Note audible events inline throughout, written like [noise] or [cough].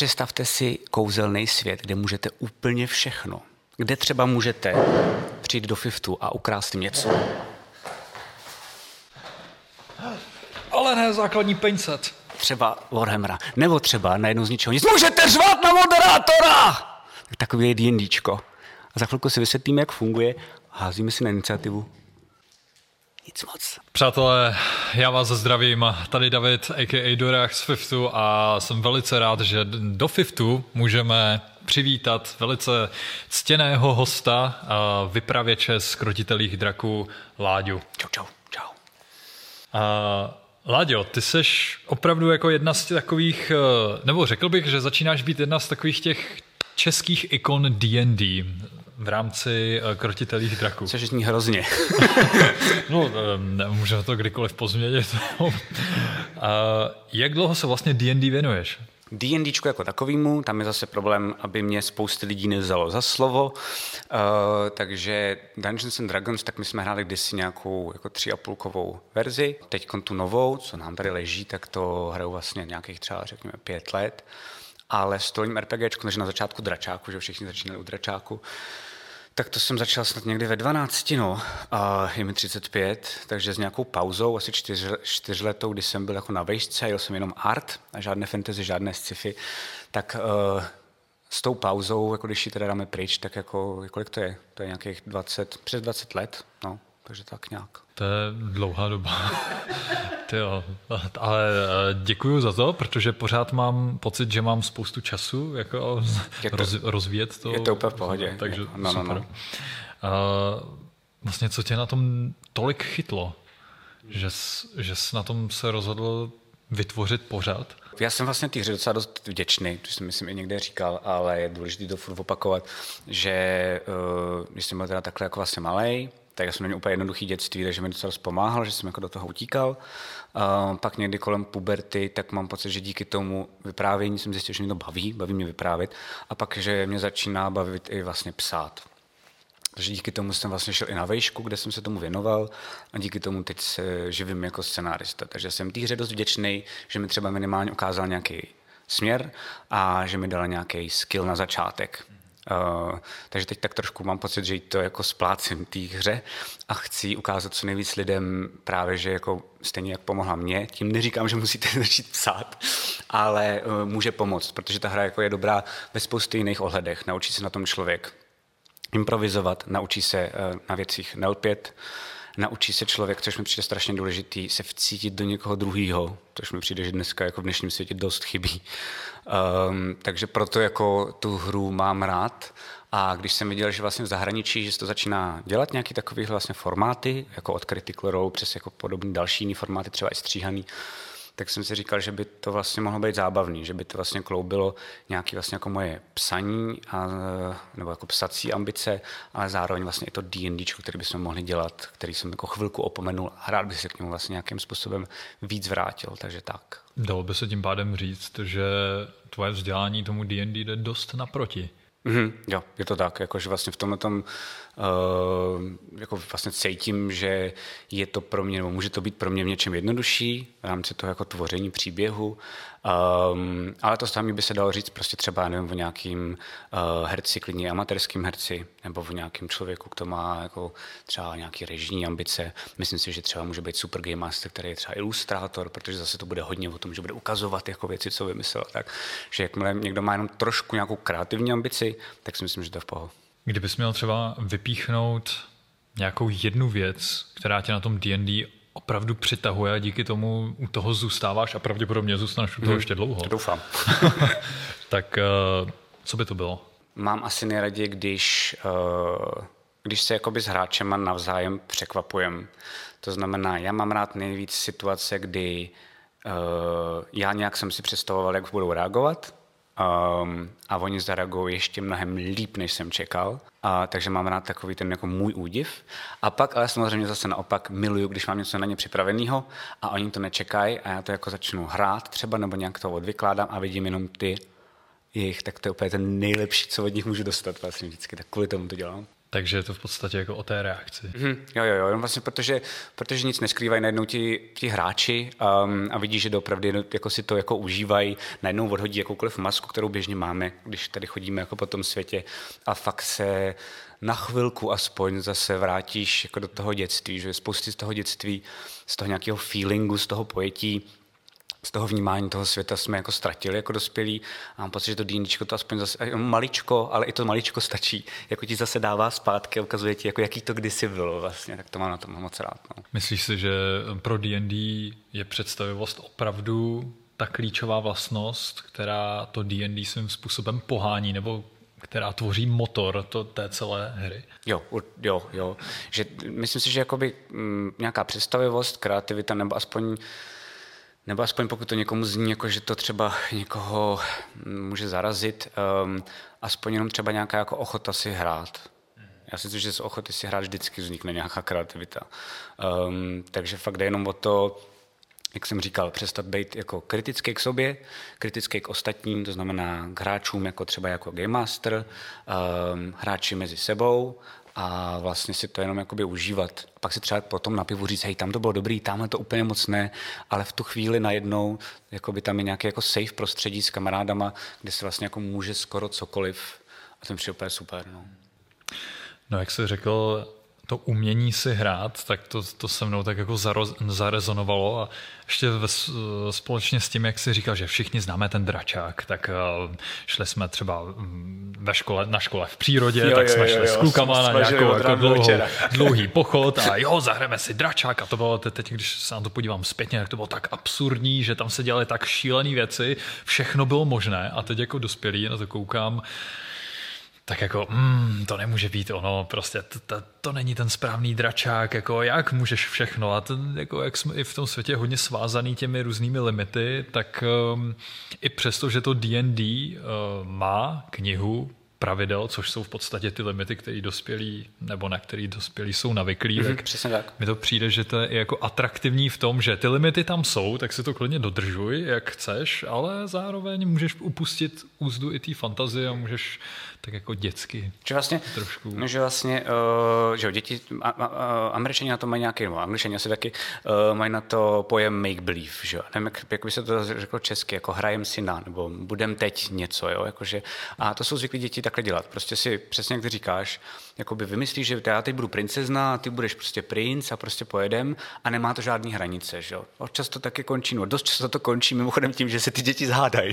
představte si kouzelný svět, kde můžete úplně všechno. Kde třeba můžete přijít do Fiftu a ukrást něco. Ale ne základní peňset. Třeba Warhammera. Nebo třeba najednou z ničeho nic. Můžete řvat na moderátora! Tak takový je D&Dčko. A za chvilku si vysvětlíme, jak funguje. Házíme si na iniciativu. Nic moc. Přátelé, já vás zdravím. Tady David, a.k.a. Dorach z Fiftu a jsem velice rád, že do Fiftu můžeme přivítat velice ctěného hosta, vypravěče z krotitelých draků Láďu. Čau, čau, čau. A Láďo, ty jsi opravdu jako jedna z takových, eh, nebo řekl bych, že začínáš být jedna z takových těch českých ikon D&D v rámci eh, krotitelých draků. Což zní hrozně. [laughs] no, eh, můžeme to kdykoliv pozměnit. [laughs] Jak dlouho se vlastně D&D věnuješ? D&D jako takovýmu, tam je zase problém, aby mě spousty lidí nevzalo za slovo, uh, takže Dungeons and Dragons, tak my jsme hráli kdysi nějakou jako tři a půlkovou verzi, teď tu novou, co nám tady leží, tak to hraju vlastně nějakých třeba řekněme pět let, ale stolním RPGčku, takže na začátku dračáku, že všichni začínali u dračáku, tak to jsem začal snad někdy ve 12, no. A je mi 35, takže s nějakou pauzou, asi čtyř, čtyřletou, kdy jsem byl jako na vejšce, jel jsem jenom art a žádné fantasy, žádné sci-fi, tak uh, s tou pauzou, jako když ji teda dáme pryč, tak jako, kolik to je? To je nějakých 20, přes 20 let, no takže tak nějak. To je dlouhá doba. [laughs] jo. Ale eh, děkuji za to, protože pořád mám pocit, že mám spoustu času jako to, roz, rozvíjet to. Je to úplně v pohodě. Takže no, super. No, no. A vlastně co tě na tom tolik chytlo, že jsi, že jsi na tom se rozhodl vytvořit pořád? Já jsem vlastně té hře docela dost vděčný, což jsem myslím i někde říkal, ale je důležité to furt opakovat, že uh, když jsem byl teda takhle jako vlastně malý, tak já jsem měl úplně jednoduchý dětství, takže mi docela pomáhal, že jsem jako do toho utíkal. Uh, pak někdy kolem puberty, tak mám pocit, že díky tomu vyprávění jsem zjistil, že mě to baví, baví mě vyprávět. A pak, že mě začíná bavit i vlastně psát. Takže díky tomu jsem vlastně šel i na vejšku, kde jsem se tomu věnoval a díky tomu teď se živím jako scenárista. Takže jsem té hře dost vděčný, že mi třeba minimálně ukázal nějaký směr a že mi dal nějaký skill na začátek. Uh, takže teď tak trošku mám pocit, že to jako splácím té hře a chci ukázat co nejvíc lidem právě, že jako stejně jak pomohla mě, tím neříkám, že musíte [laughs] začít psát, ale uh, může pomoct, protože ta hra jako je dobrá ve spoustě jiných ohledech. Naučí se na tom člověk improvizovat, naučí se uh, na věcích nelpět, naučí se člověk, což mi přijde strašně důležitý, se vcítit do někoho druhého, což mi přijde, že dneska jako v dnešním světě dost chybí. Um, takže proto jako tu hru mám rád a když jsem viděl, že vlastně v zahraničí, že se to začíná dělat nějaký takový vlastně formáty, jako od Critical Role přes jako podobný další jiný formáty, třeba i stříhaný, tak jsem si říkal, že by to vlastně mohlo být zábavný, že by to vlastně kloubilo nějaké vlastně jako moje psaní, a, nebo jako psací ambice, ale zároveň vlastně i to D&D, který bychom mohli dělat, který jsem jako chvilku opomenul a rád bych se k němu vlastně nějakým způsobem víc vrátil, takže tak. Dalo by se tím pádem říct, že tvoje vzdělání tomu D&D jde dost naproti. Mm-hmm, jo, je to tak, jakože vlastně v tomhle tom uh, jako vlastně cítím, že je to pro mě, nebo může to být pro mě v něčem jednodušší v rámci toho jako tvoření příběhu, um, ale to samé by se dalo říct prostě třeba, nevím, o nějakým uh, herci, klidně amatérským herci, nebo o nějakým člověku, kdo má jako třeba nějaký režijní ambice. Myslím si, že třeba může být super game master, který je třeba ilustrátor, protože zase to bude hodně o tom, že bude ukazovat jako věci, co vymyslel. Tak, že jakmile někdo má jenom trošku nějakou kreativní ambici, tak si myslím, že to je v pohodě. Kdybys měl třeba vypíchnout nějakou jednu věc, která tě na tom D&D opravdu přitahuje a díky tomu u toho zůstáváš a pravděpodobně zůstaneš u toho hmm. ještě dlouho. Doufám. [laughs] tak uh, co by to bylo? Mám asi nejraději, když, uh, když se jakoby s hráčema navzájem překvapujem. To znamená, já mám rád nejvíc situace, kdy uh, já nějak jsem si představoval, jak budou reagovat, Um, a oni zareagují ještě mnohem líp, než jsem čekal. A, takže mám rád takový ten jako můj údiv. A pak ale samozřejmě zase naopak miluju, když mám něco na ně připraveného a oni to nečekají a já to jako začnu hrát třeba nebo nějak to odvykládám a vidím jenom ty jejich, tak to je úplně ten nejlepší, co od nich můžu dostat vlastně vždycky, tak kvůli tomu to dělám. Takže je to v podstatě jako o té reakci. Mm-hmm. Jo, jo, jo, vlastně protože, protože nic neskrývají najednou ti, ti hráči um, a vidí, že opravdu jako si to jako užívají, najednou odhodí jakoukoliv masku, kterou běžně máme, když tady chodíme jako po tom světě a fakt se na chvilku aspoň zase vrátíš jako do toho dětství, že spousty z toho dětství, z toho nějakého feelingu, z toho pojetí, z toho vnímání toho světa jsme jako ztratili jako dospělí a mám pocit, že to dýničko to aspoň zase, maličko, ale i to maličko stačí, jako ti zase dává zpátky a ukazuje ti, jako jaký to kdysi bylo vlastně, tak to mám na tom moc rád. No. Myslíš si, že pro D&D je představivost opravdu ta klíčová vlastnost, která to D&D svým způsobem pohání, nebo která tvoří motor to, té celé hry. Jo, jo, jo. Že, myslím si, že jakoby m, mm, nějaká představivost, kreativita nebo aspoň nebo aspoň pokud to někomu zní, jako že to třeba někoho může zarazit, um, aspoň jenom třeba nějaká jako ochota si hrát. Já si myslím, že z ochoty si hrát vždycky vznikne nějaká kreativita. Um, takže fakt jde jenom o to, jak jsem říkal, přestat být jako kritický k sobě, kritický k ostatním, to znamená k hráčům, jako třeba jako Game Master, um, hráči mezi sebou a vlastně si to jenom jakoby užívat. Pak si třeba potom na pivu říct, hej, tam to bylo dobrý, tamhle to úplně moc ne, ale v tu chvíli najednou jakoby tam je nějaký jako safe prostředí s kamarádama, kde se vlastně jako může skoro cokoliv a to je úplně super. No. no jak jsi řekl, to umění si hrát, tak to, to se mnou tak jako zaroz, zarezonovalo a ještě ve, společně s tím, jak si říkal, že všichni známe ten dračák, tak uh, šli jsme třeba mm, ve škole, na škole v přírodě, jo, tak jo, jsme šli jo, jo, s klukama na nějakou jako dlouhou, [laughs] dlouhý pochod a jo, zahrajeme si dračák a to bylo teď, když se na to podívám zpětně, tak to bylo tak absurdní, že tam se dělaly tak šílené věci, všechno bylo možné a teď jako dospělý na to koukám, tak jako, mm, to nemůže být ono, prostě to, to, to není ten správný dračák, jako jak můžeš všechno? A ten, jako jak jsme i v tom světě hodně svázaný těmi různými limity, tak um, i přesto, že to D&D uh, má knihu pravidel, což jsou v podstatě ty limity, které dospělí nebo na který dospělí jsou navyklí, mm-hmm, tak, přesně tak. mi to přijde, že to je jako atraktivní v tom, že ty limity tam jsou, tak si to klidně dodržuj, jak chceš, ale zároveň můžeš upustit úzdu i té fantazie a můžeš tak jako dětsky. Že vlastně, trošku. No, že vlastně, uh, že děti, a, a, a, američani na to mají nějaký, no, angličani asi taky uh, mají na to pojem make believe, že jo. Nevím, jak, jak by se to řeklo česky, jako hrajem si na, nebo budem teď něco, jo, jakože, a to jsou zvyklí děti takhle dělat. Prostě si přesně jak ty říkáš, jakoby vymyslíš, že já teď budu princezna a ty budeš prostě princ a prostě pojedem a nemá to žádný hranice, že jo. Často taky končí, no dost často to končí mimochodem tím, že se ty děti zhádají.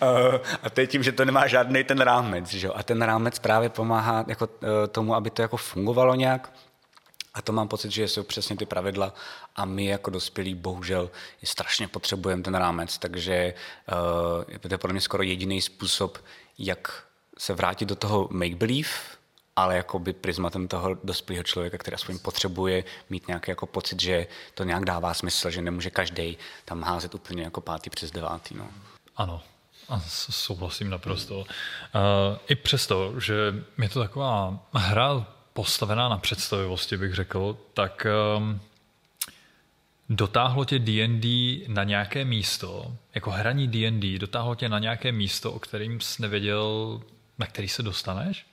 [laughs] a to je tím, že to nemá žádný ten rámec, že jo. A ten rámec právě pomáhá jako eh, tomu, aby to jako fungovalo nějak. A to mám pocit, že jsou přesně ty pravidla a my jako dospělí bohužel strašně potřebujeme ten rámec, takže uh, to je pro mě skoro jediný způsob, jak se vrátit do toho make-believe, ale jako by prismatem toho dospělého člověka, který aspoň potřebuje mít nějaký jako pocit, že to nějak dává smysl, že nemůže každý tam házet úplně jako pátý přes devátý. No. Ano, a souhlasím naprosto. Uh, I přesto, že je to taková hra postavená na představivosti, bych řekl, tak um, dotáhlo tě D&D na nějaké místo, jako hraní D&D, dotáhlo tě na nějaké místo, o kterým jsi nevěděl, na který se dostaneš?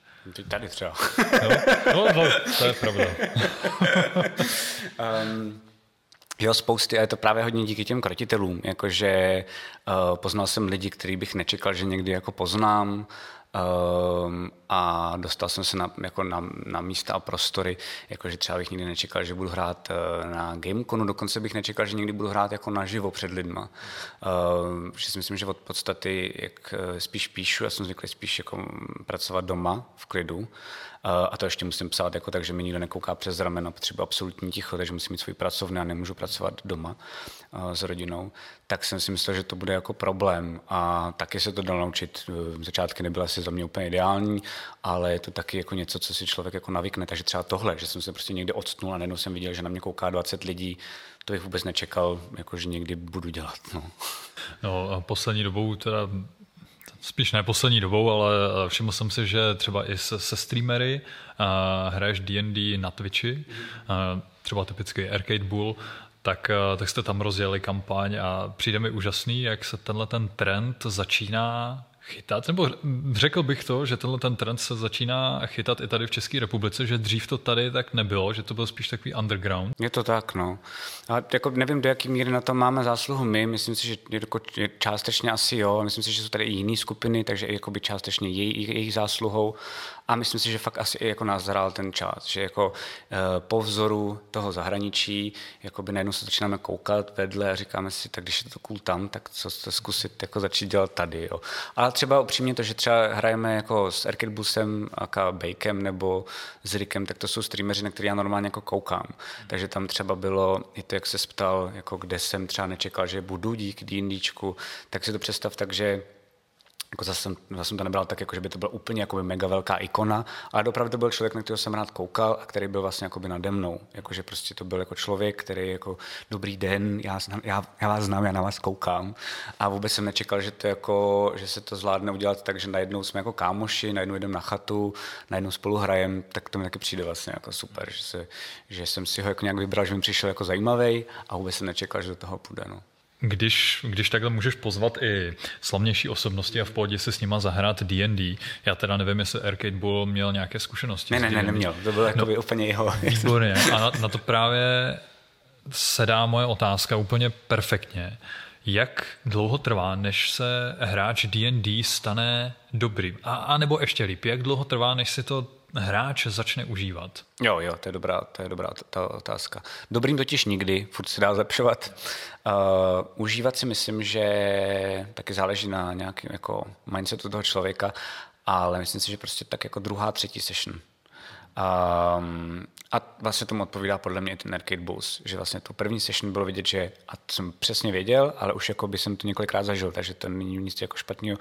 Tady třeba. no, no, no, to je pravda. um, [laughs] Jo, spousty a je to právě hodně díky těm krotitelům, jakože uh, poznal jsem lidi, který bych nečekal, že někdy jako poznám, Um, a dostal jsem se na, jako na, na místa a prostory, jakože třeba bych nikdy nečekal, že budu hrát uh, na Gameconu, dokonce bych nečekal, že někdy budu hrát jako naživo před lidma. Uh, že si myslím, že od podstaty, jak eh, spíš píšu, já jsem zvyklý spíš jako pracovat doma v klidu, a to ještě musím psát jako tak, že mi nikdo nekouká přes ramena, potřebuji absolutní ticho, takže musím mít svůj pracovný a nemůžu pracovat doma s rodinou, tak jsem si myslel, že to bude jako problém a taky se to dalo naučit. V začátky nebyla asi za mě úplně ideální, ale je to taky jako něco, co si člověk jako navykne. Takže třeba tohle, že jsem se prostě někde odstnul a najednou jsem viděl, že na mě kouká 20 lidí, to bych vůbec nečekal, jako že někdy budu dělat. No, no a poslední dobou teda spíš ne poslední dobou, ale všiml jsem si, že třeba i se, se streamery uh, hraješ D&D na Twitchi, uh, třeba typický Arcade Bull, tak, tak jste tam rozjeli kampaň a přijde mi úžasný, jak se tenhle ten trend začíná chytat, nebo řekl bych to, že tenhle ten trend se začíná chytat i tady v České republice, že dřív to tady tak nebylo, že to byl spíš takový underground. Je to tak, no. A jako nevím, do jaký míry na to máme zásluhu my, myslím si, že jako částečně asi jo, myslím si, že jsou tady i jiné skupiny, takže i jakoby částečně její, jejich zásluhou a myslím si, že fakt asi i jako nás zhrál ten čas, že jako e, po vzoru toho zahraničí, jako by najednou se začínáme koukat vedle a říkáme si, tak když je to cool tam, tak co to zkusit jako začít dělat tady. Jo. Ale třeba upřímně to, že třeba hrajeme jako s Busem a Bakem nebo s Rickem, tak to jsou streameři, na které já normálně jako koukám. Takže tam třeba bylo, i to, jak se ptal, jako kde jsem třeba nečekal, že budu díky D&Dčku, tak si to představ tak, že jako zase jsem, zase jsem to nebral tak, jako, že by to byla úplně jako mega velká ikona, ale opravdu to byl člověk, na kterého jsem rád koukal a který byl vlastně jako nade mnou. Jako, že prostě to byl jako člověk, který jako dobrý den, já, znám, já, já, vás znám, já na vás koukám. A vůbec jsem nečekal, že, to jako, že se to zvládne udělat tak, že najednou jsme jako kámoši, najednou jdeme na chatu, najednou spolu hrajem, tak to mi taky přijde vlastně jako super, že, se, že jsem si ho jako nějak vybral, že mi přišel jako zajímavý a vůbec jsem nečekal, že do toho půjde. No. Když, když takhle můžeš pozvat i slavnější osobnosti a v pohodě si s nima zahrát D&D, já teda nevím, jestli Arcade Bull měl nějaké zkušenosti. Ne, ne, ne, neměl. To bylo no, úplně jeho. Výborně. A na, na to právě se dá moje otázka úplně perfektně. Jak dlouho trvá, než se hráč D&D stane dobrým? A, a nebo ještě líp, jak dlouho trvá, než si to hráč začne užívat? Jo, jo, to je dobrá, to je dobrá ta otázka. Dobrým totiž nikdy, furt se dá zlepšovat. Uh, užívat si myslím, že taky záleží na nějakém jako mindsetu toho člověka, ale myslím si, že prostě tak jako druhá, třetí session. Um, a vlastně tomu odpovídá podle mě i ten Arcade Bulls, že vlastně tu první session bylo vidět, že, a to jsem přesně věděl, ale už jako by jsem to několikrát zažil, takže to není nic jako špatného.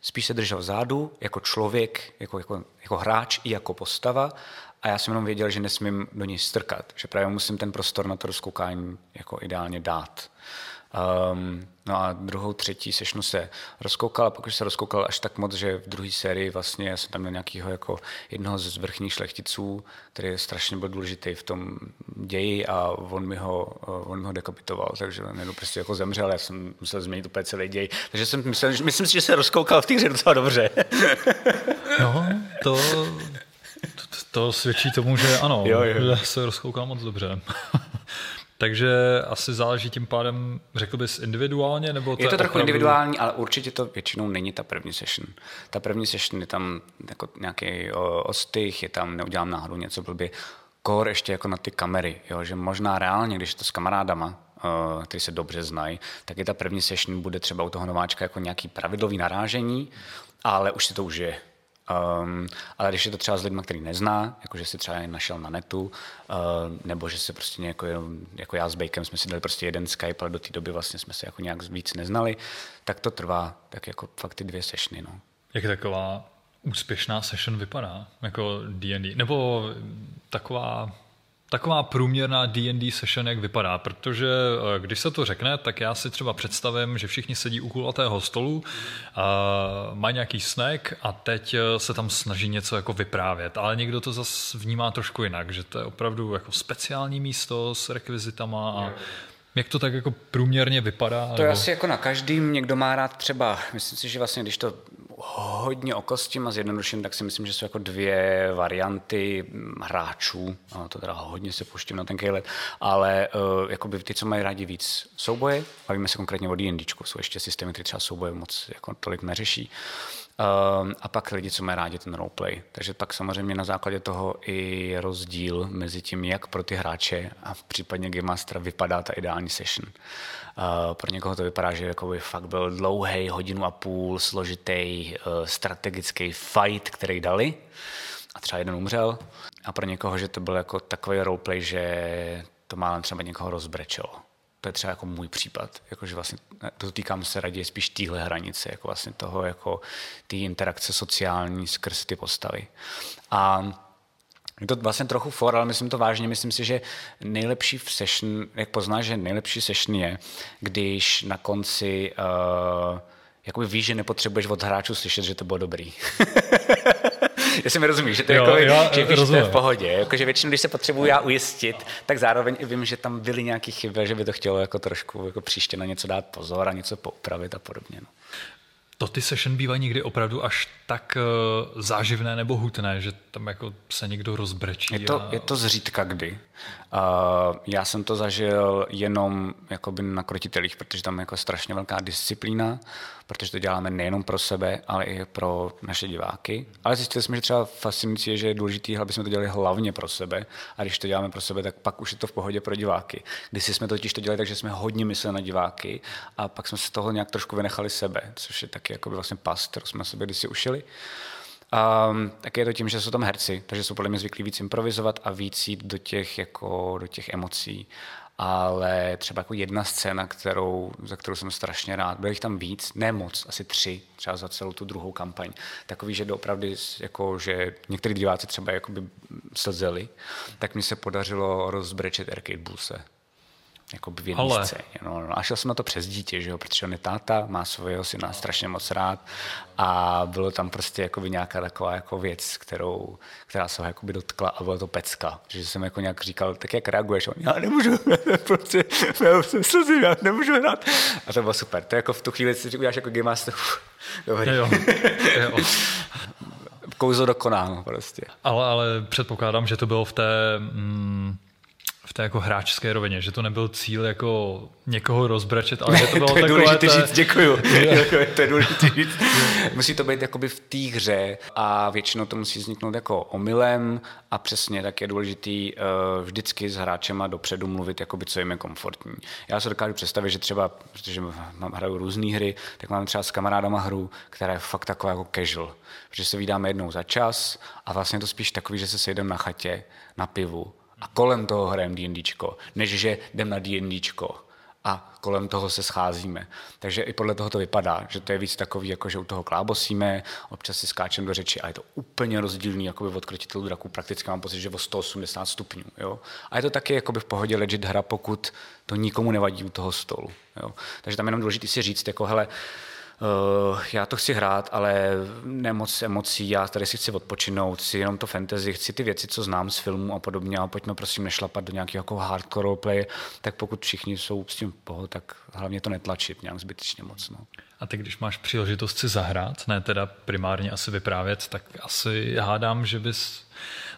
Spíš se držel vzadu, jako člověk, jako, jako, jako hráč i jako postava a já jsem jenom věděl, že nesmím do něj strkat, že právě musím ten prostor na to rozkoukání jako ideálně dát. Um, no a druhou, třetí sešnu se rozkoukal a pokud se rozkoukal až tak moc, že v druhé sérii vlastně já jsem tam měl nějakého jako jednoho z vrchních šlechticů, který strašně byl důležitý v tom ději a on mi ho, on mi ho dekapitoval, takže nejenom prostě jako zemřel, já jsem musel změnit úplně celý děj. Takže jsem myslel, myslím si, že se rozkoukal v té hře docela dobře. [laughs] no, to, to, to svědčí tomu, že ano, jo, jo. se rozkoukal moc dobře. [laughs] Takže asi záleží tím pádem, řekl bys individuálně? Nebo to je to trochu opravdu... individuální, ale určitě to většinou není ta první session. Ta první session je tam jako nějaký ostych, je tam neudělám náhodou něco blbě. Kor ještě jako na ty kamery, jo, že možná reálně, když je to s kamarádama, který se dobře znají, tak i ta první session bude třeba u toho nováčka jako nějaký pravidlový narážení, ale už si to užije Um, ale když je to třeba s lidmi, který nezná, jako že si třeba je našel na netu, uh, nebo že se prostě jako, jako já s Bakem jsme si dali prostě jeden Skype, ale do té doby vlastně jsme se jako nějak víc neznali, tak to trvá tak jako fakt ty dvě sešny. No. Jak taková úspěšná session vypadá, jako D&D? Nebo taková taková průměrná D&D session, jak vypadá, protože eh, když se to řekne, tak já si třeba představím, že všichni sedí u kulatého stolu, a mají nějaký snack a teď eh, se tam snaží něco jako vyprávět, ale někdo to zase vnímá trošku jinak, že to je opravdu jako speciální místo s rekvizitama a jak to tak jako průměrně vypadá? To je nebo... asi jako na každým. Někdo má rád třeba, myslím si, že vlastně, když to hodně okostím a zjednoduším, tak si myslím, že jsou jako dvě varianty hráčů. No, to teda hodně se puštím na ten let, ale uh, jakoby ty, co mají rádi víc souboje, bavíme se konkrétně o D&D, jsou ještě systémy, které třeba souboje moc jako tolik neřeší. Um, a pak lidi, co mají rádi ten roleplay. Takže pak samozřejmě na základě toho i rozdíl mezi tím, jak pro ty hráče a případně Game Master vypadá ta ideální session. Pro někoho to vypadá, že jako by fakt byl dlouhý, hodinu a půl, složitý, uh, strategický fight, který dali a třeba jeden umřel. A pro někoho, že to byl jako takový roleplay, že to má třeba někoho rozbrečelo to je třeba jako můj případ, jakože vlastně dotýkám se raději spíš téhle hranice, jako vlastně toho, jako ty interakce sociální skrz ty postavy. A je to vlastně trochu for, ale myslím to vážně. Myslím si, že nejlepší v session, jak poznáš, že nejlepší session je, když na konci uh, jakoby víš, že nepotřebuješ od hráčů slyšet, že to bylo dobrý. [laughs] Jestli mi rozumíš, že to jo, jako, jo, že víš, to je v pohodě. Jakože většinou, když se potřebuju já ujistit, tak zároveň i vím, že tam byly nějaké chyby, že by to chtělo jako trošku jako příště na něco dát pozor a něco poupravit a podobně. No. To ty session bývají někdy opravdu až tak uh, záživné nebo hutné, že tam jako se někdo rozbrečí. Je to, a... je to zřídka kdy. Uh, já jsem to zažil jenom jakoby na krotitelích, protože tam je jako strašně velká disciplína, protože to děláme nejenom pro sebe, ale i pro naše diváky. Ale zjistili jsme, že třeba fascinující je, že je důležité, aby jsme to dělali hlavně pro sebe. A když to děláme pro sebe, tak pak už je to v pohodě pro diváky. Když jsme totiž to dělali tak, že jsme hodně mysleli na diváky a pak jsme se toho nějak trošku vynechali sebe, což je taky jako vlastně past, kterou jsme sebe kdysi ušili. Um, tak je to tím, že jsou tam herci, takže jsou podle mě zvyklí víc improvizovat a víc jít do těch, jako, do těch emocí. Ale třeba jako jedna scéna, kterou, za kterou jsem strašně rád, bylo jich tam víc, ne moc, asi tři, třeba za celou tu druhou kampaň. Takový, že doopravdy, jako, že některý diváci třeba jakoby slzeli, tak mi se podařilo rozbrečet Arcade Bullse jako v scéně. No, no, a šel jsem na to přes dítě, že jo, protože on je táta, má svého syna strašně moc rád a bylo tam prostě jako nějaká taková jako věc, kterou, která se ho jakoby dotkla a bylo to pecka. Že jsem jako nějak říkal, tak jak reaguješ? On, já nemůžu, [laughs] prostě, já jsem slzy, já nemůžu hrát. A to bylo super. To je jako v tu chvíli si uděláš jako game master. [laughs] Dobrý. Jo, jo. Kouzlo dokonáno prostě. Ale, ale předpokládám, že to bylo v té... Mm v té jako hráčské rovině, že to nebyl cíl jako někoho rozbračet, ale že to bylo to je takové... důležité té... říct, [laughs] děkuju. to je důležité říct. Musí to být jakoby v té hře a většinou to musí vzniknout jako omylem a přesně tak je důležitý uh, vždycky s hráčema dopředu mluvit, jakoby, co jim je komfortní. Já se dokážu představit, že třeba, protože mám, hraju různé hry, tak mám třeba s kamarádama hru, která je fakt taková jako casual, protože se vydáme jednou za čas a vlastně to spíš takový, že se sejdeme na chatě, na pivu a kolem toho hrajeme D&Dčko, než že jdem na D&Dčko a kolem toho se scházíme. Takže i podle toho to vypadá, že to je víc takový, jako že u toho klábosíme, občas si skáčeme do řeči a je to úplně rozdílný jako od krotitelů draků. Prakticky mám pocit, že o 180 stupňů. Jo? A je to taky jako v pohodě legit hra, pokud to nikomu nevadí u toho stolu. Jo? Takže tam jenom důležité si říct, jako hele, Uh, já to chci hrát, ale nemoc emocí, já tady si chci odpočinout, chci jenom to fantasy, chci ty věci, co znám z filmů a podobně, a pojďme prosím nešlapat do nějakého jako hardcore play, tak pokud všichni jsou s tím poho, tak hlavně to netlačit nějak zbytečně moc. No. A ty, když máš příležitost si zahrát, ne teda primárně asi vyprávět, tak asi hádám, že bys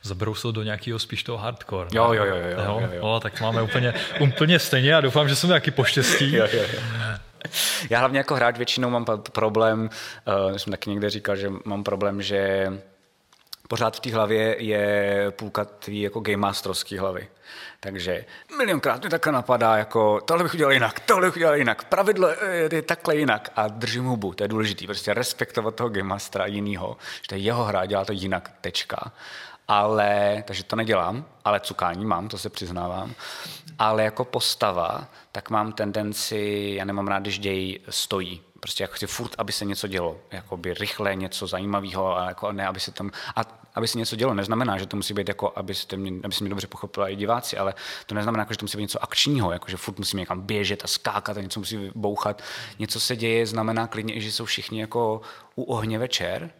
zabrousil do nějakého spíš toho hardcore. Jo, jo, jo. jo, jo, jo, jo. No, tak máme úplně, úplně stejně a doufám, že jsem nějaký poštěstí. jo, jo, jo. [laughs] Já hlavně jako hráč většinou mám problém, uh, jsem taky někde říkal, že mám problém, že pořád v té hlavě je půlka tvý jako game masterovský hlavy. Takže milionkrát mi takhle napadá, jako tohle bych udělal jinak, tohle bych udělal jinak, pravidlo je takhle jinak a držím hubu, to je důležité, prostě respektovat toho game mastera jinýho, že to je jeho hra, dělá to jinak, tečka ale, takže to nedělám, ale cukání mám, to se přiznávám, ale jako postava, tak mám tendenci, já nemám rád, když děj stojí, prostě jako chci furt, aby se něco dělo, jako by rychle něco zajímavého, a jako ne, aby se tam, a aby se něco dělo, neznamená, že to musí být jako, abyste mě, aby mě dobře pochopila i diváci, ale to neznamená, jako, že to musí být něco akčního, jako, že furt musíme někam běžet a skákat a něco musí bouchat. Něco se děje, znamená klidně že jsou všichni jako u ohně večer,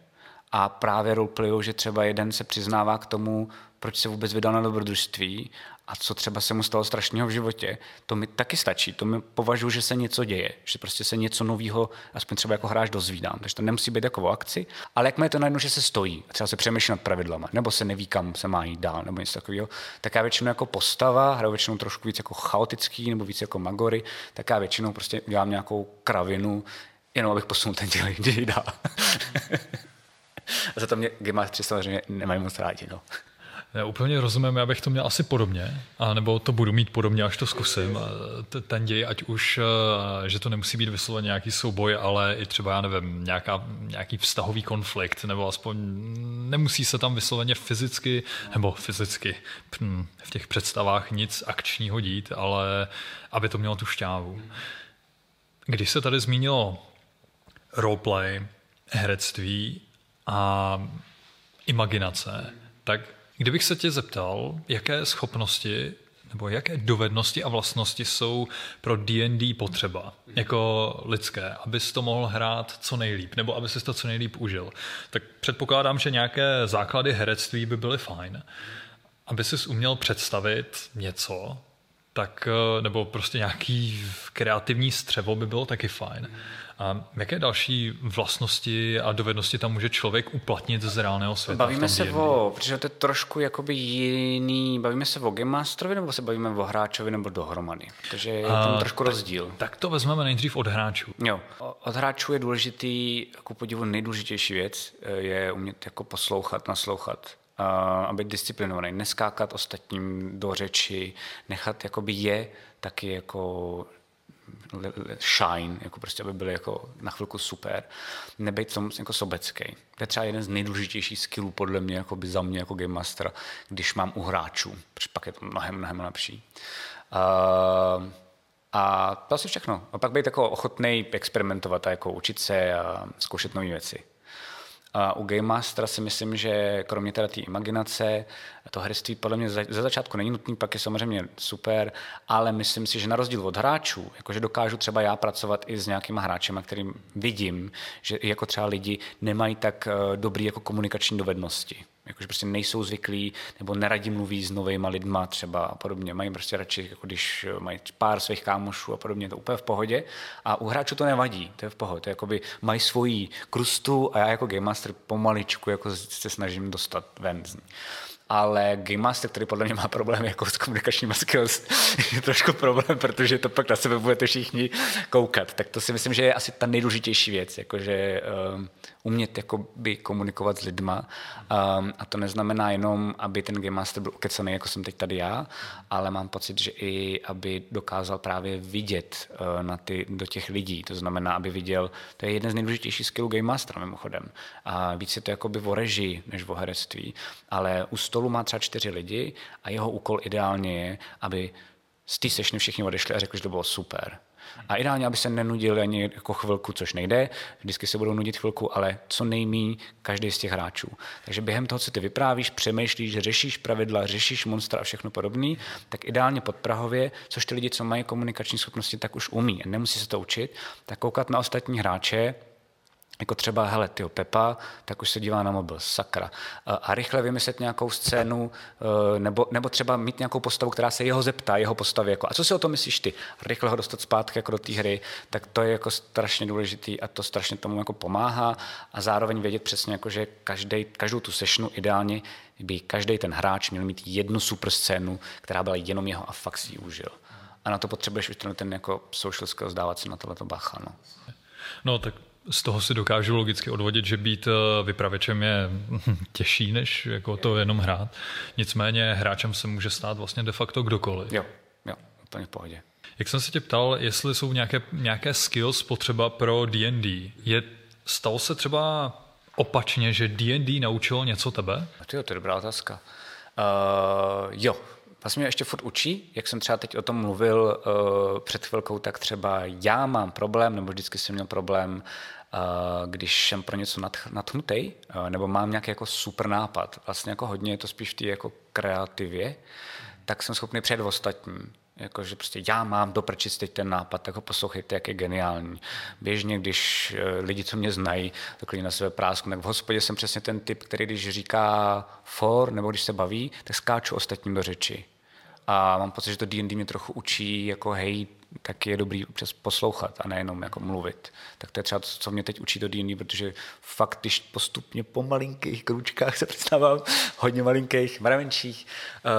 a právě roleplayou, že třeba jeden se přiznává k tomu, proč se vůbec vydal na dobrodružství a co třeba se mu stalo strašného v životě, to mi taky stačí. To mi považuji, že se něco děje, že prostě se něco nového, aspoň třeba jako hráč dozvídám. Takže to nemusí být jako o akci, ale jak je to najednou, že se stojí, třeba se přemýšlí nad pravidlama, nebo se neví, kam se má jít dál, nebo něco takového, tak já většinou jako postava, hraju většinou trošku víc jako chaotický, nebo víc jako magory, tak já většinou prostě udělám nějakou kravinu, jenom abych posunul ten [laughs] děj dál. Za to mě 3 samozřejmě nemají moc rádi. No. Já úplně rozumím, já bych to měl asi podobně, a nebo to budu mít podobně, až to zkusím. Ten děj, ať už, eh, že to nemusí být vysloveně nějaký souboj, ale i třeba, já nevím, nějaká, nějaký vztahový konflikt, nebo aspoň nemusí se tam vysloveně fyzicky, nebo fyzicky hm, v těch představách nic akčního dít, ale aby to mělo tu šťávu. Když se tady zmínilo roleplay, herectví, a imaginace, tak kdybych se tě zeptal, jaké schopnosti nebo jaké dovednosti a vlastnosti jsou pro D&D potřeba, jako lidské, abys to mohl hrát co nejlíp, nebo aby si to co nejlíp užil. Tak předpokládám, že nějaké základy herectví by byly fajn. Aby si uměl představit něco, tak, nebo prostě nějaký kreativní střevo by bylo taky fajn. A jaké další vlastnosti a dovednosti tam může člověk uplatnit z reálného světa? Bavíme se D&D? o, protože to je trošku jakoby jiný, bavíme se o Game Masterovi nebo se bavíme o hráčovi nebo dohromady? Takže je tam trošku tak, rozdíl. Tak to vezmeme nejdřív od hráčů. Jo, od hráčů je důležitý, jako podivu nejdůležitější věc, eh, je umět jako poslouchat, naslouchat a být disciplinovaný, neskákat ostatním do řeči, nechat jakoby je taky jako shine, jako prostě, aby byli jako na chvilku super, nebejt tom jako sobecký. To je třeba jeden z nejdůležitějších skillů podle mě, jako by za mě jako game master, když mám u hráčů, protože pak je to mnohem, mnohem lepší. Uh, a to asi všechno. A pak být jako ochotný experimentovat a jako učit se a zkoušet nové věci. U Game Mastera si myslím, že kromě teda té imaginace, to herství podle mě ze začátku není nutný, pak je samozřejmě super, ale myslím si, že na rozdíl od hráčů, jakože dokážu třeba já pracovat i s nějakýma hráčema, kterým vidím, že jako třeba lidi nemají tak eh, dobrý jako komunikační dovednosti jakože prostě nejsou zvyklí nebo neradí mluví s novými lidma třeba a podobně. Mají prostě radši, jako když mají pár svých kámošů a podobně, to úplně v pohodě. A u hráčů to nevadí, to je v pohodě. To je jakoby mají svoji krustu a já jako game master pomaličku jako se snažím dostat ven z ní ale Game Master, který podle mě má problém jako s komunikačními skills, [laughs] je trošku problém, protože to pak na sebe budete všichni koukat. Tak to si myslím, že je asi ta nejdůležitější věc, jakože um, umět jakoby komunikovat s lidma. Um, a to neznamená jenom, aby ten Game Master byl ukecený, jako jsem teď tady já, ale mám pocit, že i aby dokázal právě vidět uh, na ty, do těch lidí. To znamená, aby viděl, to je jeden z nejdůležitějších skillů Game Mastera mimochodem. A víc je to jakoby o režii, než o herectví. Ale u stolu má třeba čtyři lidi a jeho úkol ideálně je, aby z té sešny všichni odešli a řekli, že to bylo super. A ideálně, aby se nenudili ani jako chvilku, což nejde, vždycky se budou nudit chvilku, ale co nejmí každý z těch hráčů. Takže během toho, co ty vyprávíš, přemýšlíš, řešíš pravidla, řešíš monstra a všechno podobné, tak ideálně pod Prahově, což ty lidi, co mají komunikační schopnosti, tak už umí. Nemusí se to učit, tak koukat na ostatní hráče, jako třeba, hele, tyjo, Pepa, tak už se dívá na mobil, sakra. A rychle vymyslet nějakou scénu, e, nebo, nebo třeba mít nějakou postavu, která se jeho zeptá, jeho postavy, jako, a co si o tom myslíš ty? Rychle ho dostat zpátky jako do té hry, tak to je jako strašně důležitý a to strašně tomu jako pomáhá a zároveň vědět přesně, jako, že každý, každou tu sešnu ideálně by každý ten hráč měl mít jednu super scénu, která byla jenom jeho a fakt si ji užil. A na to potřebuješ už ten, ten jako social skills dávat si na tohleto bacha. No. no tak z toho si dokážu logicky odvodit, že být eh, vypravečem je [laughs] těžší, než jako to jenom hrát. Nicméně hráčem se může stát vlastně de facto kdokoliv. Jo, jo, úplně v pohodě. Jak jsem se tě ptal, jestli jsou nějaké, nějaké skills potřeba pro D&D. Je, stalo se třeba opačně, že D&D naučilo něco tebe? To je, to je dobrá otázka. Uh, jo, Vlastně mě ještě furt učí, jak jsem třeba teď o tom mluvil uh, před chvilkou, tak třeba já mám problém, nebo vždycky jsem měl problém když jsem pro něco natchnutý, nebo mám nějaký jako super nápad, vlastně jako hodně je to spíš v té jako kreativě, tak jsem schopný v ostatní. Jako, že prostě já mám doprčit teď ten nápad, tak ho poslouchejte, jak je geniální. Běžně, když e, lidi, co mě znají, tak na sebe prásku, tak v hospodě jsem přesně ten typ, který když říká for, nebo když se baví, tak skáču ostatním do řeči. A mám pocit, že to D&D mě trochu učí, jako hej, tak je dobrý občas poslouchat a nejenom jako mluvit. Tak to je třeba to, co mě teď učí do D&D, protože fakt, když postupně po malinkých kručkách [laughs] se představám, hodně malinkých, mravenčích,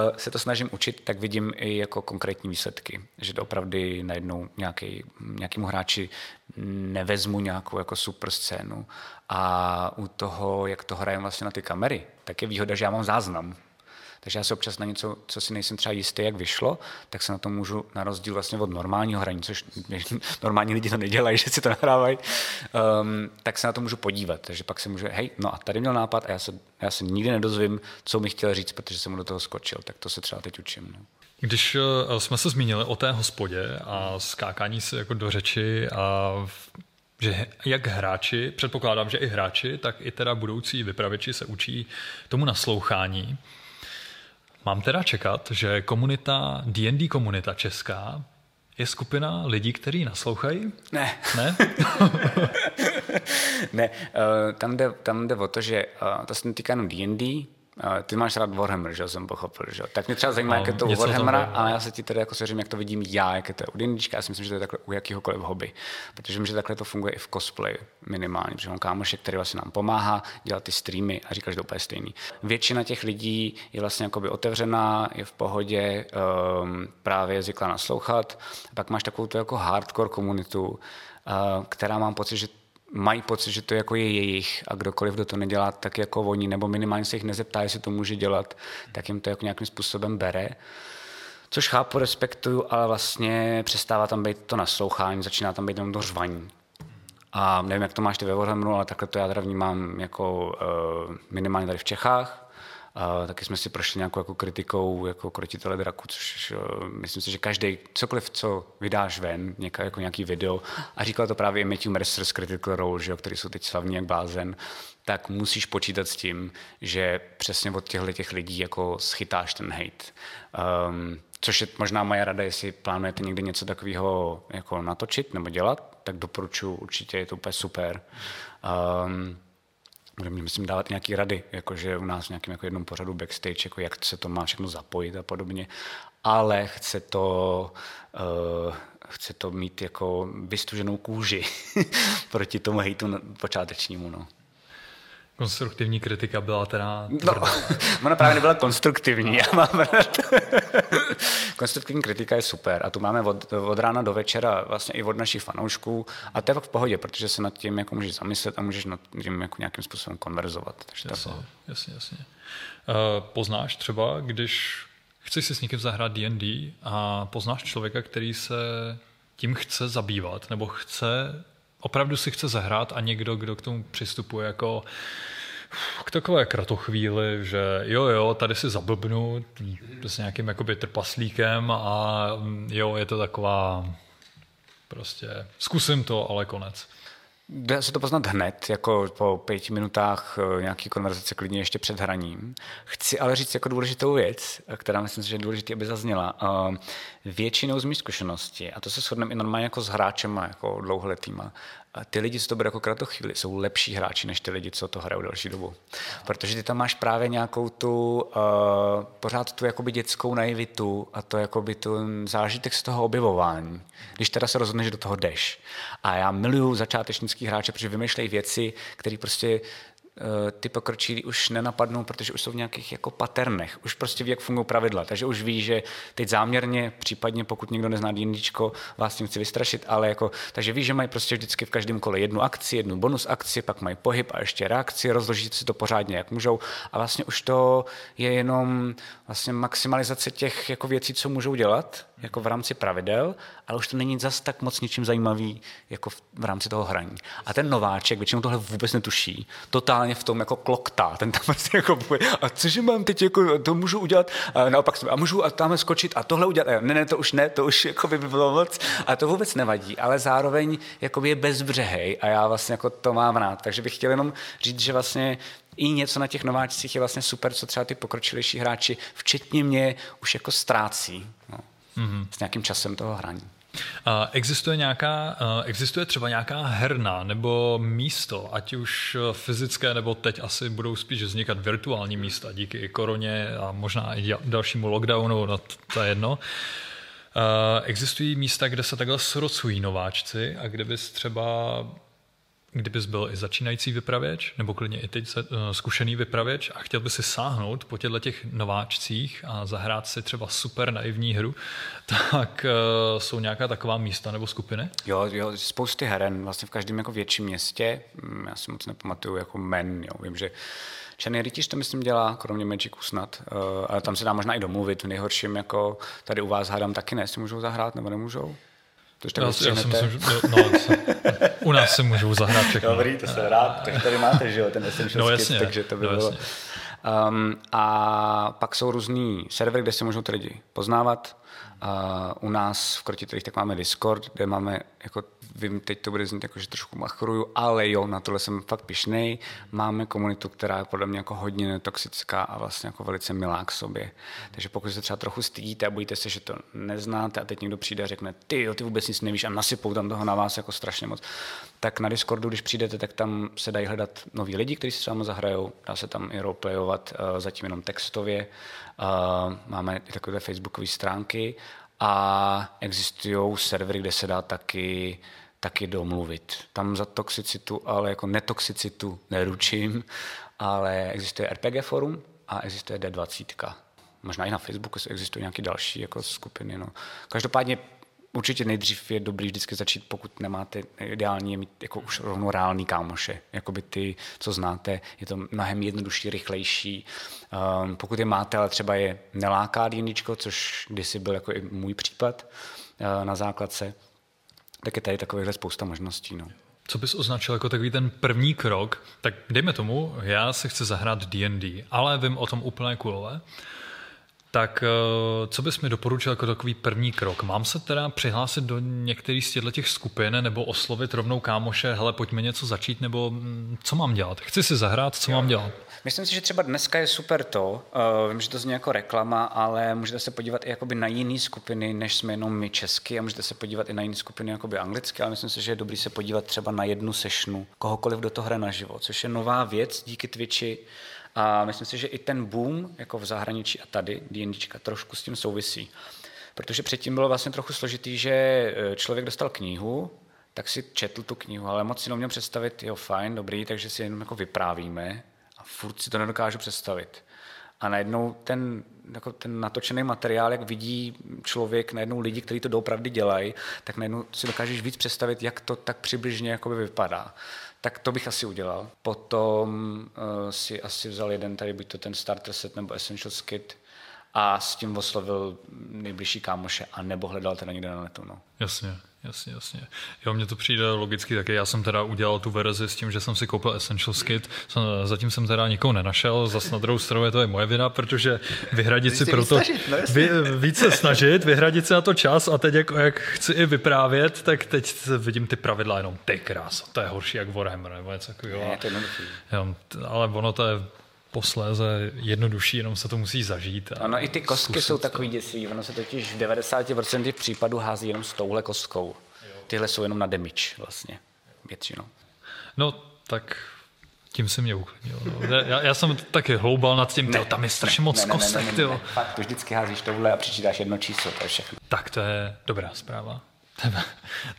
uh, se to snažím učit, tak vidím i jako konkrétní výsledky. Že to opravdu najednou nějaký, nějakému hráči nevezmu nějakou jako super scénu a u toho, jak to hrajem vlastně na ty kamery, tak je výhoda, že já mám záznam takže já se občas na něco, co si nejsem třeba jistý, jak vyšlo, tak se na to můžu na rozdíl vlastně od normálního hraní, což [laughs] normální lidi to nedělají, [laughs] že si to nahrávají, um, tak se na to můžu podívat. Takže pak se může, hej, no a tady měl nápad a já se, já se nikdy nedozvím, co mi chtěl říct, protože jsem mu do toho skočil. Tak to se třeba teď učím. No. Když uh, jsme se zmínili o té hospodě a skákání se jako do řeči a že jak hráči, předpokládám, že i hráči, tak i teda budoucí vypravěči se učí tomu naslouchání. Mám teda čekat, že komunita, D&D komunita česká, je skupina lidí, kteří naslouchají? Ne. Ne? [laughs] ne, uh, tam, jde, tam jde o to, že uh, to se netýká jenom D&D, ty máš rád Warhammer, že jsem pochopil, že Tak mě třeba zajímá, no, jak je to u Warhammera, ale já se ti tedy jako seřím, jak to vidím já, jak je to u D&Dčka. Já si myslím, že to je takhle u jakýhokoliv hobby. Protože že takhle to funguje i v cosplay minimálně, protože mám kámoše, který vlastně nám pomáhá dělat ty streamy a říkáš, že to úplně stejný. Většina těch lidí je vlastně jakoby otevřená, je v pohodě, um, právě zvyklá naslouchat. A pak máš takovou tu jako hardcore komunitu, uh, která mám pocit, že mají pocit, že to jako je jejich a kdokoliv, kdo to nedělá, tak jako oni, nebo minimálně se jich nezeptá, jestli to může dělat, tak jim to jako nějakým způsobem bere. Což chápu, respektuju, ale vlastně přestává tam být to naslouchání, začíná tam být jenom to řvaní. A nevím, jak to máš ty ve Warhammeru, ale takhle to já teda vnímám jako uh, minimálně tady v Čechách. Taky jsme si prošli nějakou jako kritikou jako krotitele draku, což uh, myslím si, že každý, cokoliv, co vydáš ven, něka, jako nějaký video, a říkal to právě Matthew Mercer z Critical Role, že jo, který jsou teď slavní jak blázen, tak musíš počítat s tím, že přesně od těchto těch lidí jako schytáš ten hate. Um, což je možná moje rada, jestli plánujete někdy něco takového jako natočit nebo dělat, tak doporučuji určitě, je to úplně super. Um, budeme, myslím, dávat nějaké rady, jakože u nás v nějakém jako jednom pořadu backstage, jako jak se to má všechno zapojit a podobně, ale chce to, uh, chce to mít jako vystuženou kůži [laughs] proti tomu hejtu počátečnímu. No. Konstruktivní kritika byla teda No, [laughs] ona právě nebyla konstruktivní. Já mám [laughs] konstruktivní kritika je super a tu máme od, od rána do večera vlastně i od našich fanoušků a to je v pohodě, protože se nad tím jako můžeš zamyslet a můžeš nad tím jako nějakým způsobem konverzovat. Takže jasně, jasně, jasně. Uh, poznáš třeba, když chceš si s někým zahrát D&D a poznáš člověka, který se tím chce zabývat nebo chce opravdu si chce zahrát a někdo, kdo k tomu přistupuje jako k takové kratochvíli, že jo, jo, tady si zablbnu s nějakým jakoby trpaslíkem a jo, je to taková prostě zkusím to, ale konec. Dá se to poznat hned, jako po pěti minutách eh, nějaký konverzace klidně ještě před hraním. Chci ale říct jako důležitou věc, která myslím že je důležitý, aby zazněla. Eh, většinou z mých zkušenosti, a to se shodneme i normálně jako s hráčema, jako dlouholetýma, ty lidi, co to bude jako kratochvíli, jsou lepší hráči než ty lidi, co to hrajou další dobu. Protože ty tam máš právě nějakou tu, uh, pořád tu jakoby dětskou naivitu a to jakoby tu zážitek z toho objevování. Když teda se rozhodneš, že do toho jdeš. A já miluju začátečnický hráče, protože vymýšlejí věci, které prostě ty pokročilí už nenapadnou, protože už jsou v nějakých jako paternech, už prostě ví, jak fungují pravidla, takže už ví, že teď záměrně, případně pokud někdo nezná dýničko, vás tím chci vystrašit, ale jako, takže ví, že mají prostě vždycky v každém kole jednu akci, jednu bonus akci, pak mají pohyb a ještě reakci, rozložit si to pořádně, jak můžou a vlastně už to je jenom vlastně maximalizace těch jako věcí, co můžou dělat, jako v rámci pravidel, ale už to není zas tak moc ničím zajímavý jako v, v rámci toho hraní. A ten nováček většinou tohle vůbec netuší, totálně v tom jako kloktá, ten tam prostě jako a cože mám teď, jako, to můžu udělat, a naopak a můžu a tam skočit a tohle udělat, a ne, ne, to už ne, to už jako by bylo moc, a to vůbec nevadí, ale zároveň jako je bezbřehej a já vlastně jako to mám rád, takže bych chtěl jenom říct, že vlastně i něco na těch nováčcích je vlastně super, co třeba ty pokročilejší hráči, včetně mě, už jako ztrácí no, mm-hmm. s nějakým časem toho hraní. Existuje, nějaká, existuje třeba nějaká herna nebo místo, ať už fyzické, nebo teď asi budou spíš vznikat virtuální místa díky i koroně a možná i dalšímu lockdownu, no to je jedno. Existují místa, kde se takhle srocují nováčci a kde bys třeba kdybys byl i začínající vypravěč, nebo klidně i teď eh, zkušený vypravěč a chtěl by si sáhnout po těchto těch nováčcích a zahrát si třeba super naivní hru, [laughs] tak uh, jsou nějaká taková místa nebo skupiny? Jo, jo, spousty heren, vlastně v každém jako větším městě, mm, já si moc nepamatuju jako men, jo, vím, že Černý rytíř to myslím dělá, kromě Magicu snad, uh, ale tam se dá možná i domluvit, v nejhorším jako tady u vás hádám taky ne, si můžou zahrát nebo nemůžou? To já, já si myslím, že no, u nás se můžou zahrát všechno. Dobrý, to se rád, takže tady máte, že jo, ten Essential no, jasně, takže to by no, bylo. Um, a pak jsou různý servery, kde se můžou ty lidi poznávat. Uh, u nás v Krotitelích tak máme Discord, kde máme, jako vím, teď to bude znít jako, že trošku machruju, ale jo, na tohle jsem fakt pišnej. Máme komunitu, která je podle mě jako hodně netoxická a vlastně jako velice milá k sobě. Takže pokud se třeba trochu stydíte a bojíte se, že to neznáte a teď někdo přijde a řekne, ty jo, ty vůbec nic nevíš a nasypou tam toho na vás jako strašně moc, tak na Discordu, když přijdete, tak tam se dají hledat noví lidi, kteří si s vámi zahrajou. Dá se tam i roleplayovat uh, zatím jenom textově. Uh, máme i takové facebookové stránky a existují servery, kde se dá taky taky domluvit. Tam za toxicitu, ale jako netoxicitu neručím, ale existuje RPG forum a existuje D20. Možná i na Facebooku existují nějaké další jako skupiny. No. Každopádně určitě nejdřív je dobrý vždycky začít, pokud nemáte ideální, je mít jako už rovnou reální kámoše, jakoby ty, co znáte, je to mnohem jednodušší, rychlejší. Um, pokud je máte, ale třeba je neláká dýničko, což kdysi byl jako i můj případ uh, na základce, tak je tady takovýchhle spousta možností. No. Co bys označil jako takový ten první krok? Tak dejme tomu, já se chci zahrát D&D, ale vím o tom úplně kulové. Tak eh, co bys mi doporučil jako takový první krok? Mám se teda přihlásit do některých z těchto těch skupin nebo oslovit rovnou kámoše, hele, pojďme něco začít, nebo mm, co mám dělat? Chci si zahrát, co jo. mám dělat? Myslím si, že třeba dneska je super to, uh, vím, že to zní jako reklama, ale můžete se podívat i jakoby na jiné skupiny, než jsme jenom my česky a můžete se podívat i na jiné skupiny jakoby anglicky, ale myslím si, že je dobrý se podívat třeba na jednu sešnu, kohokoliv do toho hraje naživo, což je nová věc díky Twitchi, a myslím si, že i ten boom jako v zahraničí a tady D&Dčka trošku s tím souvisí. Protože předtím bylo vlastně trochu složitý, že e, člověk dostal knihu, tak si četl tu knihu, ale moc si neuměl představit, jo fajn, dobrý, takže si jenom jako vyprávíme a furt si to nedokážu představit. A najednou ten, jako ten natočený materiál, jak vidí člověk, najednou lidi, kteří to doopravdy dělají, tak najednou si dokážeš víc představit, jak to tak přibližně vypadá. Tak to bych asi udělal. Potom uh, si asi vzal jeden tady, buď to ten starter set nebo Essentials kit a s tím oslovil nejbližší kámoše a nebo hledal teda někde na netu. No. Jasně. Jasně, jasně. Jo, mně to přijde logicky taky. Já jsem teda udělal tu verzi s tím, že jsem si koupil Essentials Kit. Zatím jsem teda nikoho nenašel. Zas na druhou stranu je to i moje vina, protože vyhradit si proto... Snažit, no vy, více snažit, vyhradit si na to čas a teď jak, jak chci i vyprávět, tak teď vidím ty pravidla jenom ty krás. To je horší jak Warhammer nebo něco takového. Ne, to je jo, ale ono to je posléze jednodušší, jenom se to musí zažít. Ano, i ty kostky jsou takový děsivý, ono se totiž v 90% případů hází jenom s touhle kostkou. Tyhle jsou jenom na damage vlastně, většinou. No, tak tím se mě uklidnil. No. Já, já, jsem taky hloubal nad tím, tyjo, tam je strašně moc ne, kostek. Ne, ne, ne, ne, Fakt, to vždycky házíš touhle a přičítáš jedno číslo, to je všechno. Tak to je dobrá zpráva. [laughs] To je,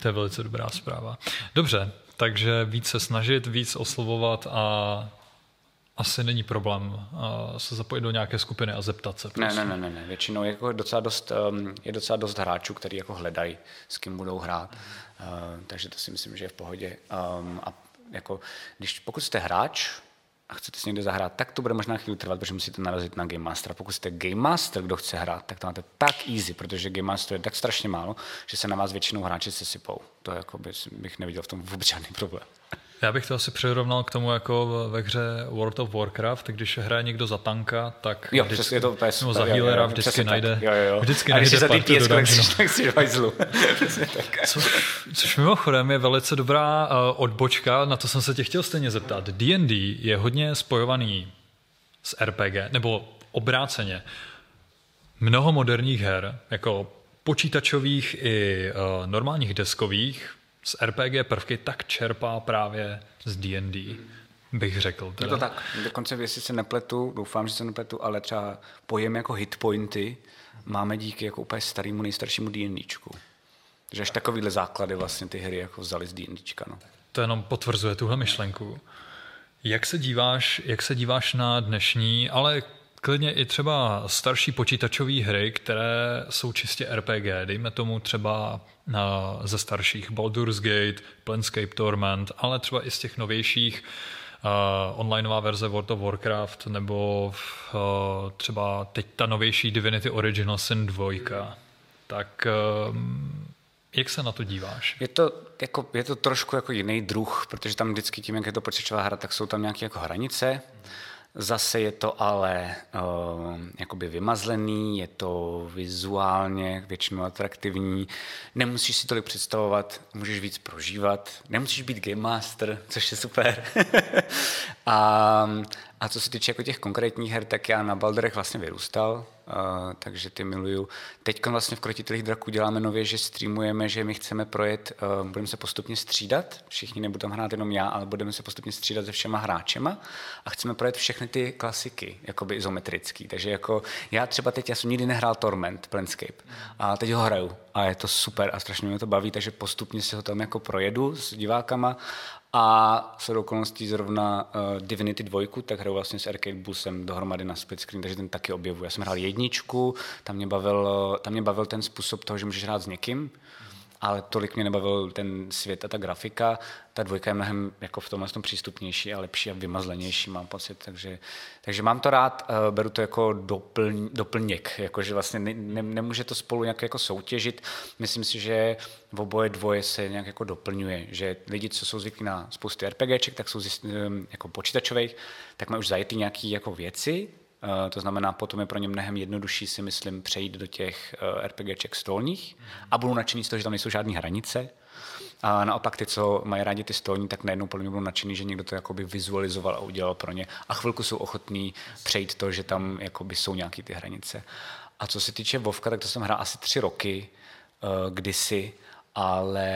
to je velice dobrá zpráva. Dobře, takže víc se snažit, víc oslovovat a asi není problém uh, se zapojit do nějaké skupiny a zeptat se. Ne, ne, ne, ne, ne. Většinou je, jako docela dost, um, je docela dost hráčů, kteří jako hledají, s kým budou hrát. Uh, takže to si myslím, že je v pohodě. Um, a jako, když, pokud jste hráč a chcete si někde zahrát, tak to bude možná chvíli trvat, protože musíte narazit na Game Master. Pokud jste Game Master, kdo chce hrát, tak to máte tak easy, protože Game Master je tak strašně málo, že se na vás většinou hráči sesypou. To jako by, bych neviděl v tom vůbec žádný problém. Já bych to asi přirovnal k tomu jako ve hře World of Warcraft, když hraje někdo za tanka, tak jo, vždycky, je to pes, nebo za healera vždycky najde, jo, jo. vždycky najde za ty do tak si [laughs] Co, což mimochodem je velice dobrá uh, odbočka, na to jsem se tě chtěl stejně zeptat. D&D je hodně spojovaný s RPG, nebo obráceně. Mnoho moderních her, jako počítačových i uh, normálních deskových, z RPG prvky tak čerpá právě z D&D, bych řekl. Teda. Je to tak. Dokonce, jestli se nepletu, doufám, že se nepletu, ale třeba pojem jako hitpointy máme díky jako úplně starému, nejstaršímu D&Dčku. Takže až takovýhle základy vlastně ty hry jako vzali z D&Dčka. No. To jenom potvrzuje tuhle myšlenku. Jak se díváš, jak se díváš na dnešní, ale klidně i třeba starší počítačové hry, které jsou čistě RPG, dejme tomu třeba na, ze starších Baldur's Gate, Planescape Torment, ale třeba i z těch novějších uh, onlineová verze World of Warcraft nebo uh, třeba teď ta novější Divinity Original Sin 2. Tak um, jak se na to díváš? Je to, jako, je to trošku jako jiný druh, protože tam vždycky tím, jak je to počítačová hra, tak jsou tam nějaké jako hranice. Zase je to ale uh, jakoby vymazlený, je to vizuálně většinou atraktivní, nemusíš si tolik představovat, můžeš víc prožívat, nemusíš být game master, což je super. [laughs] A, a co se týče jako těch konkrétních her, tak já na Balderech vlastně vyrůstal, takže ty miluju. Teď vlastně v Krotitelých draků děláme nově, že streamujeme, že my chceme projet, uh, budeme se postupně střídat, všichni nebudou tam hrát jenom já, ale budeme se postupně střídat se všema hráčema. A chceme projet všechny ty klasiky, jakoby izometrický. Takže jako já třeba teď, já jsem nikdy nehrál Torment, Planescape, a teď ho hraju. A je to super a strašně mě to baví, takže postupně si ho tam jako projedu s divákama a s okolností zrovna uh, Divinity 2, tak hraju vlastně s Arcade Busem dohromady na split screen, takže ten taky objevuji. Já jsem hrál jedničku, tam mě bavil, tam mě bavil ten způsob toho, že můžeš hrát s někým, ale tolik mě nebavil ten svět a ta grafika. Ta dvojka je mnohem jako v tomhle tom přístupnější a lepší a vymazlenější, mám pocit. Takže, takže mám to rád, uh, beru to jako doplň, doplněk, jakože vlastně ne, ne, nemůže to spolu nějak jako soutěžit. Myslím si, že v oboje dvoje se nějak jako doplňuje, že lidi, co jsou zvyklí na spousty RPGček, tak jsou zjist, jako počítačových, tak mají už zajetý nějaké jako věci, to znamená, potom je pro ně mnohem jednodušší si myslím přejít do těch uh, RPGček stolních a budou nadšení z toho, že tam nejsou žádné hranice. A naopak ty, co mají rádi ty stolní, tak najednou podle mě budou nadšení, že někdo to jakoby vizualizoval a udělal pro ně. A chvilku jsou ochotní přejít to, že tam jakoby jsou nějaké ty hranice. A co se týče Vovka, tak to jsem hrál asi tři roky uh, kdysi, ale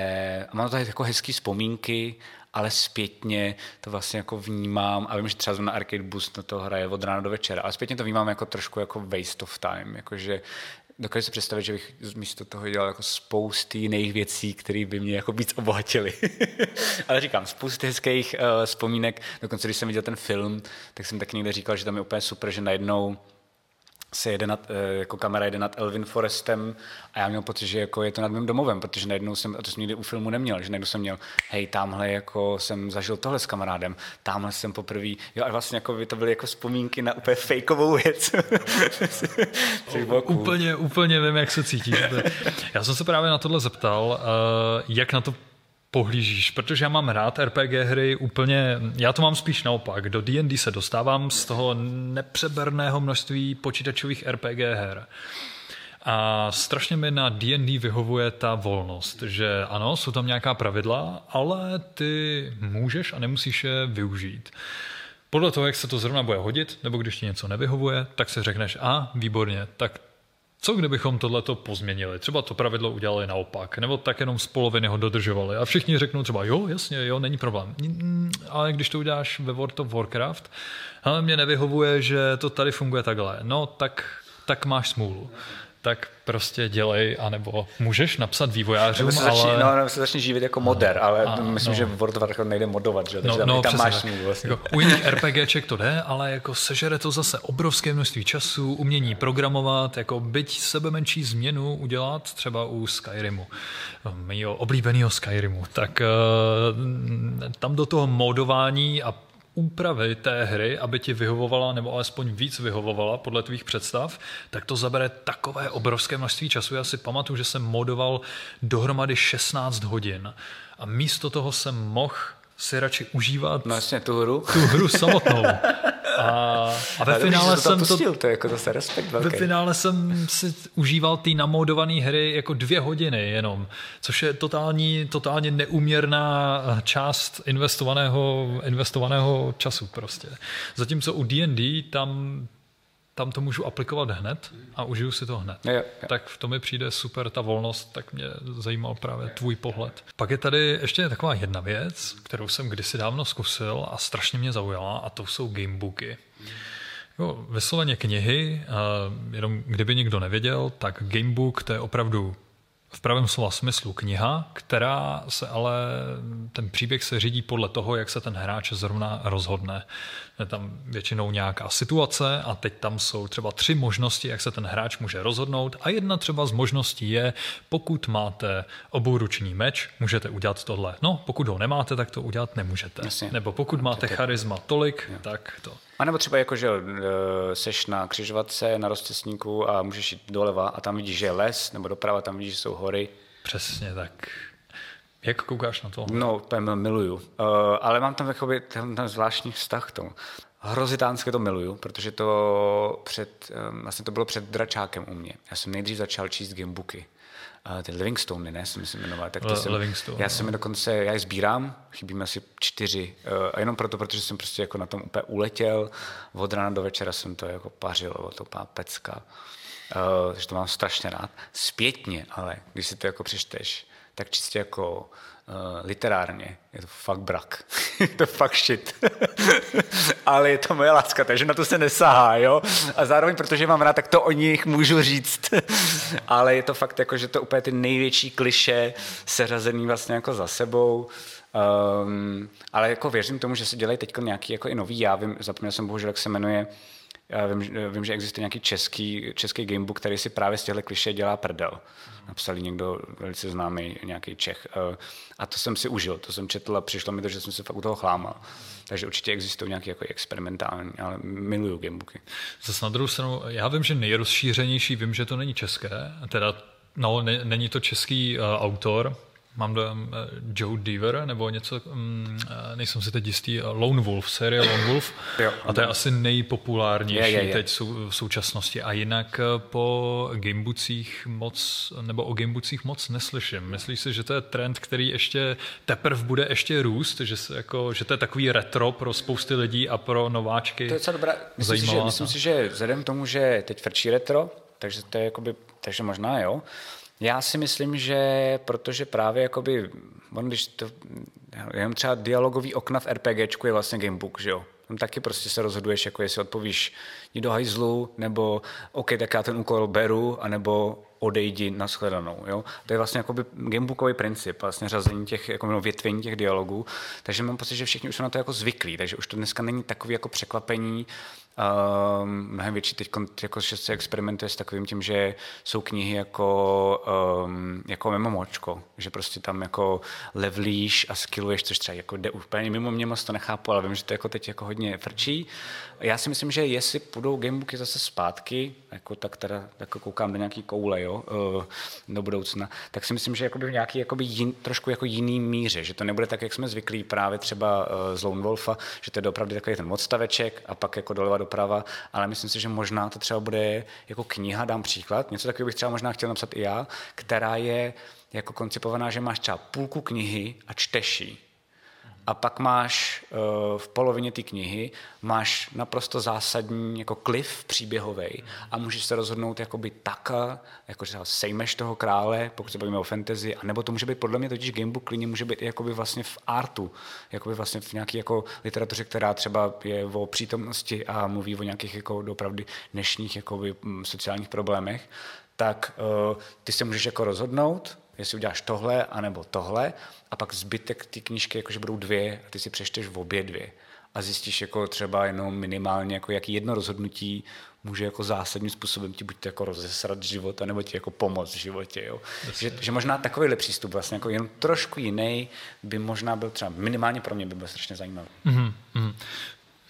mám to tady jako hezký vzpomínky ale zpětně to vlastně jako vnímám, a vím, že třeba na Arcade Boost na to hraje od rána do večera, ale zpětně to vnímám jako trošku jako waste of time, jakože dokážu si představit, že bych místo toho dělal jako spousty jiných věcí, které by mě jako víc obohatily. [laughs] Ale říkám, spousty hezkých uh, vzpomínek. Dokonce, když jsem viděl ten film, tak jsem taky někde říkal, že tam je úplně super, že najednou se jede nad, eh, jako kamera jede nad Elvin Forestem a já měl pocit, že jako je to nad mým domovem, protože najednou jsem, a to jsem nikdy u filmu neměl, že najednou jsem měl, hej, tamhle jako jsem zažil tohle s kamarádem, tamhle jsem poprvé, jo a vlastně jako by to byly jako vzpomínky na úplně fejkovou věc. [laughs] Úplně, úplně vím, jak se cítíš. Já jsem se právě na tohle zeptal, eh, jak na to pohlížíš, protože já mám rád RPG hry úplně, já to mám spíš naopak, do D&D se dostávám z toho nepřeberného množství počítačových RPG her. A strašně mi na D&D vyhovuje ta volnost, že ano, jsou tam nějaká pravidla, ale ty můžeš a nemusíš je využít. Podle toho, jak se to zrovna bude hodit, nebo když ti něco nevyhovuje, tak si řekneš, a výborně, tak co kdybychom tohleto pozměnili? Třeba to pravidlo udělali naopak, nebo tak jenom z poloviny ho dodržovali. A všichni řeknou třeba, jo, jasně, jo, není problém. Ale když to uděláš ve World of Warcraft, ale mě nevyhovuje, že to tady funguje takhle. No, tak, tak máš smůlu tak prostě dělej, anebo můžeš napsat vývojářům, nebo se začne, ale... No, nebo se začne živit jako moder, no, ale a, myslím, no. že v World of Warcraft nejde modovat, že? Takže no, tam, no, tam máš smůlu vlastně. Jako, u jiných RPGček to jde, ale jako sežere to zase obrovské množství času, umění programovat, jako byť sebe menší změnu udělat třeba u Skyrimu, mýho oblíbeného Skyrimu, tak uh, tam do toho modování a úpravy té hry, aby ti vyhovovala, nebo alespoň víc vyhovovala podle tvých představ, tak to zabere takové obrovské množství času. Já si pamatuju, že jsem modoval dohromady 16 hodin a místo toho jsem mohl si radši užívat jasně, tu hru. tu hru samotnou. [laughs] A, a ve finále to jsem pustil, to, to je jako zase respekt velký. Ve finále jsem si užíval ty namodované hry jako dvě hodiny jenom, což je totální, totálně neuměrná část investovaného, investovaného času prostě. Zatímco u D&D tam tam to můžu aplikovat hned a užiju si to hned. Jo, jo. Tak v tom mi přijde super ta volnost, tak mě zajímal právě tvůj pohled. Pak je tady ještě taková jedna věc, kterou jsem kdysi dávno zkusil a strašně mě zaujala a to jsou gamebooky. Jo, vysloveně knihy, jenom kdyby někdo nevěděl, tak gamebook to je opravdu v pravém slova smyslu kniha, která se ale, ten příběh se řídí podle toho, jak se ten hráč zrovna rozhodne. Je tam většinou nějaká situace a teď tam jsou třeba tři možnosti, jak se ten hráč může rozhodnout a jedna třeba z možností je, pokud máte obouruční meč, můžete udělat tohle. No, pokud ho nemáte, tak to udělat nemůžete. Jasně. Nebo pokud máte charisma tolik, jo. tak to. A nebo třeba jako, že e, seš na křižovatce, na rozcestníku a můžeš jít doleva a tam vidíš, že je les, nebo doprava, tam vidíš, že jsou hory. Přesně tak. Jak koukáš na to? No, úplně miluju. Uh, ale mám tam jakoby ten, ten zvláštní vztah k tomu. Hrozitánské to miluju, protože to před, um, vlastně to bylo před dračákem u mě. Já jsem nejdřív začal číst gamebooky. Uh, ty Livingstone, ne, jsem si jmenoval. Tak ty jsem, Livingstone, já jsem je dokonce, já je sbírám, chybí mi asi čtyři. Uh, a jenom proto, protože jsem prostě jako na tom úplně uletěl. Od rána do večera jsem to jako pařil, bylo to úplná pecka. Uh, že to mám strašně rád. Zpětně, ale když si to jako přečteš, tak čistě jako literárně je to fakt brak. [laughs] je to fakt shit. [laughs] ale je to moje láska, takže na to se nesahá, jo. A zároveň, protože mám rád, tak to o nich můžu říct. [laughs] ale je to fakt jako, že to úplně ty největší kliše seřazený vlastně jako za sebou. Um, ale jako věřím tomu, že se dělají teď nějaký jako i nový, já vím, zapomněl jsem bohužel, jak se jmenuje, já vím, vím, že existuje nějaký český, český gamebook, který si právě z těchto kliše dělá prdel. Napsal někdo velice známý, nějaký Čech. Eh, a to jsem si užil, to jsem četl a přišlo mi to, že jsem se fakt u toho chlámal. Takže určitě existují nějaké jako experimentální, ale miluju gamebooky. Zase na druhou stranu, já vím, že nejrozšířenější, vím, že to není české, teda no, ne, není to český uh, autor, mám do um, Joe Deaver nebo něco, um, nejsem si teď jistý, uh, Lone Wolf, série Lone Wolf. jo, a to je asi nejpopulárnější je, je, je. teď sou, v současnosti. A jinak po gamebucích moc, nebo o gamebucích moc neslyším. Myslíš si, že to je trend, který ještě teprve bude ještě růst, že, se jako, že to je takový retro pro spousty lidí a pro nováčky? To je docela dobrá. Myslím, si, že, myslím si, že vzhledem k tomu, že teď frčí retro, takže to je jakoby, takže možná jo, já si myslím, že protože právě jakoby, on, když to, jenom třeba dialogový okna v RPGčku je vlastně gamebook, že jo? Tam taky prostě se rozhoduješ, jako jestli odpovíš jdi do hajzlu, nebo OK, tak já ten úkol beru, anebo odejdi na shledanou. Jo? To je vlastně jakoby gamebookový princip, vlastně řazení těch, jako no, větvení těch dialogů. Takže mám pocit, že všichni už jsou na to jako zvyklí, takže už to dneska není takový jako překvapení, Uh, mnohem větší teď, jako, se experimentuje s takovým tím, že jsou knihy jako, um, jako memomočko, že prostě tam jako levlíš a skilluješ, což třeba jako jde úplně mimo mě moc to nechápu, ale vím, že to jako teď jako hodně frčí. Já si myslím, že jestli půjdou gamebooky zase zpátky, jako tak teda jako koukám do nějaký koule, jo, uh, do budoucna, tak si myslím, že jakoby v nějaký jakoby jin, trošku jako jiný míře, že to nebude tak, jak jsme zvyklí právě třeba uh, z Lone Wolfa, že to je opravdu takový ten odstaveček a pak jako doleva doprava, ale myslím si, že možná to třeba bude jako kniha, dám příklad, něco takového bych třeba možná chtěl napsat i já, která je jako koncipovaná, že máš třeba půlku knihy a čteš ji a pak máš uh, v polovině té knihy máš naprosto zásadní jako kliv příběhový a můžeš se rozhodnout jakoby jako třeba sejmeš toho krále, pokud se bavíme o fantasy, anebo to může být podle mě totiž gamebook klidně může být jakoby vlastně v artu, jakoby vlastně v nějaké jako literatuře, která třeba je o přítomnosti a mluví o nějakých jako dopravdy dnešních jakoby mm, sociálních problémech, tak uh, ty se můžeš jako rozhodnout, jestli uděláš tohle, anebo tohle, a pak zbytek ty knížky jakože budou dvě a ty si přečteš v obě dvě a zjistíš jako třeba jenom minimálně, jako jaký jedno rozhodnutí může jako zásadním způsobem ti buď to jako rozesrat život, nebo ti jako pomoct v životě. Jo. Že, že, možná takovýhle přístup vlastně jako jen trošku jiný by možná byl třeba minimálně pro mě by byl strašně zajímavý. Mm-hmm.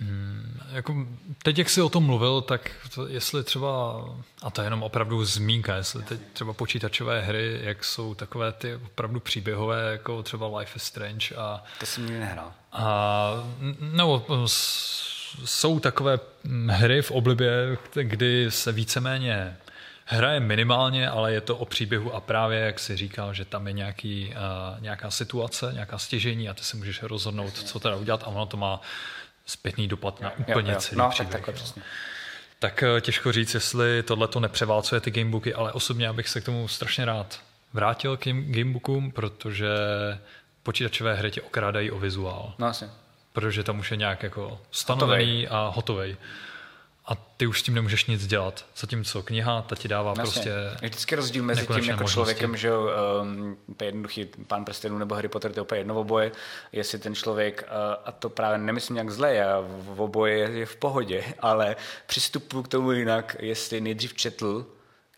Hmm, jako teď, jak jsi o tom mluvil, tak to, jestli třeba, a to je jenom opravdu zmínka, jestli teď třeba počítačové hry, jak jsou takové ty opravdu příběhové, jako třeba Life is Strange a... To jsem nikdy nehrál. A, nebo jsou takové hry v oblibě, kdy se víceméně hraje minimálně, ale je to o příběhu a právě, jak si říkal, že tam je nějaký, uh, nějaká situace, nějaká stěžení a ty se můžeš rozhodnout, co teda udělat a ono to má zpětný dopad na úplně jo, jo. celý no, příběh. Tak, přesně. tak eh, těžko říct, jestli tohle to nepřeválcuje ty gamebooky, ale osobně bych se k tomu strašně rád vrátil k gamebookům, protože počítačové hry tě okrádají o vizuál. No asi. Protože tam už je nějak jako stanovený hotovej. a hotovej a ty už s tím nemůžeš nic dělat. Zatímco kniha, ta ti dává Jasně. prostě Je vždycky rozdíl mezi tím jako možnosti. člověkem, že um, to je jednoduchý pán prstenů nebo Harry Potter, to je úplně jedno oboje, jestli ten člověk, uh, a to právě nemyslím nějak zle, já v oboje je, je v pohodě, [laughs] ale přistupuji k tomu jinak, jestli nejdřív četl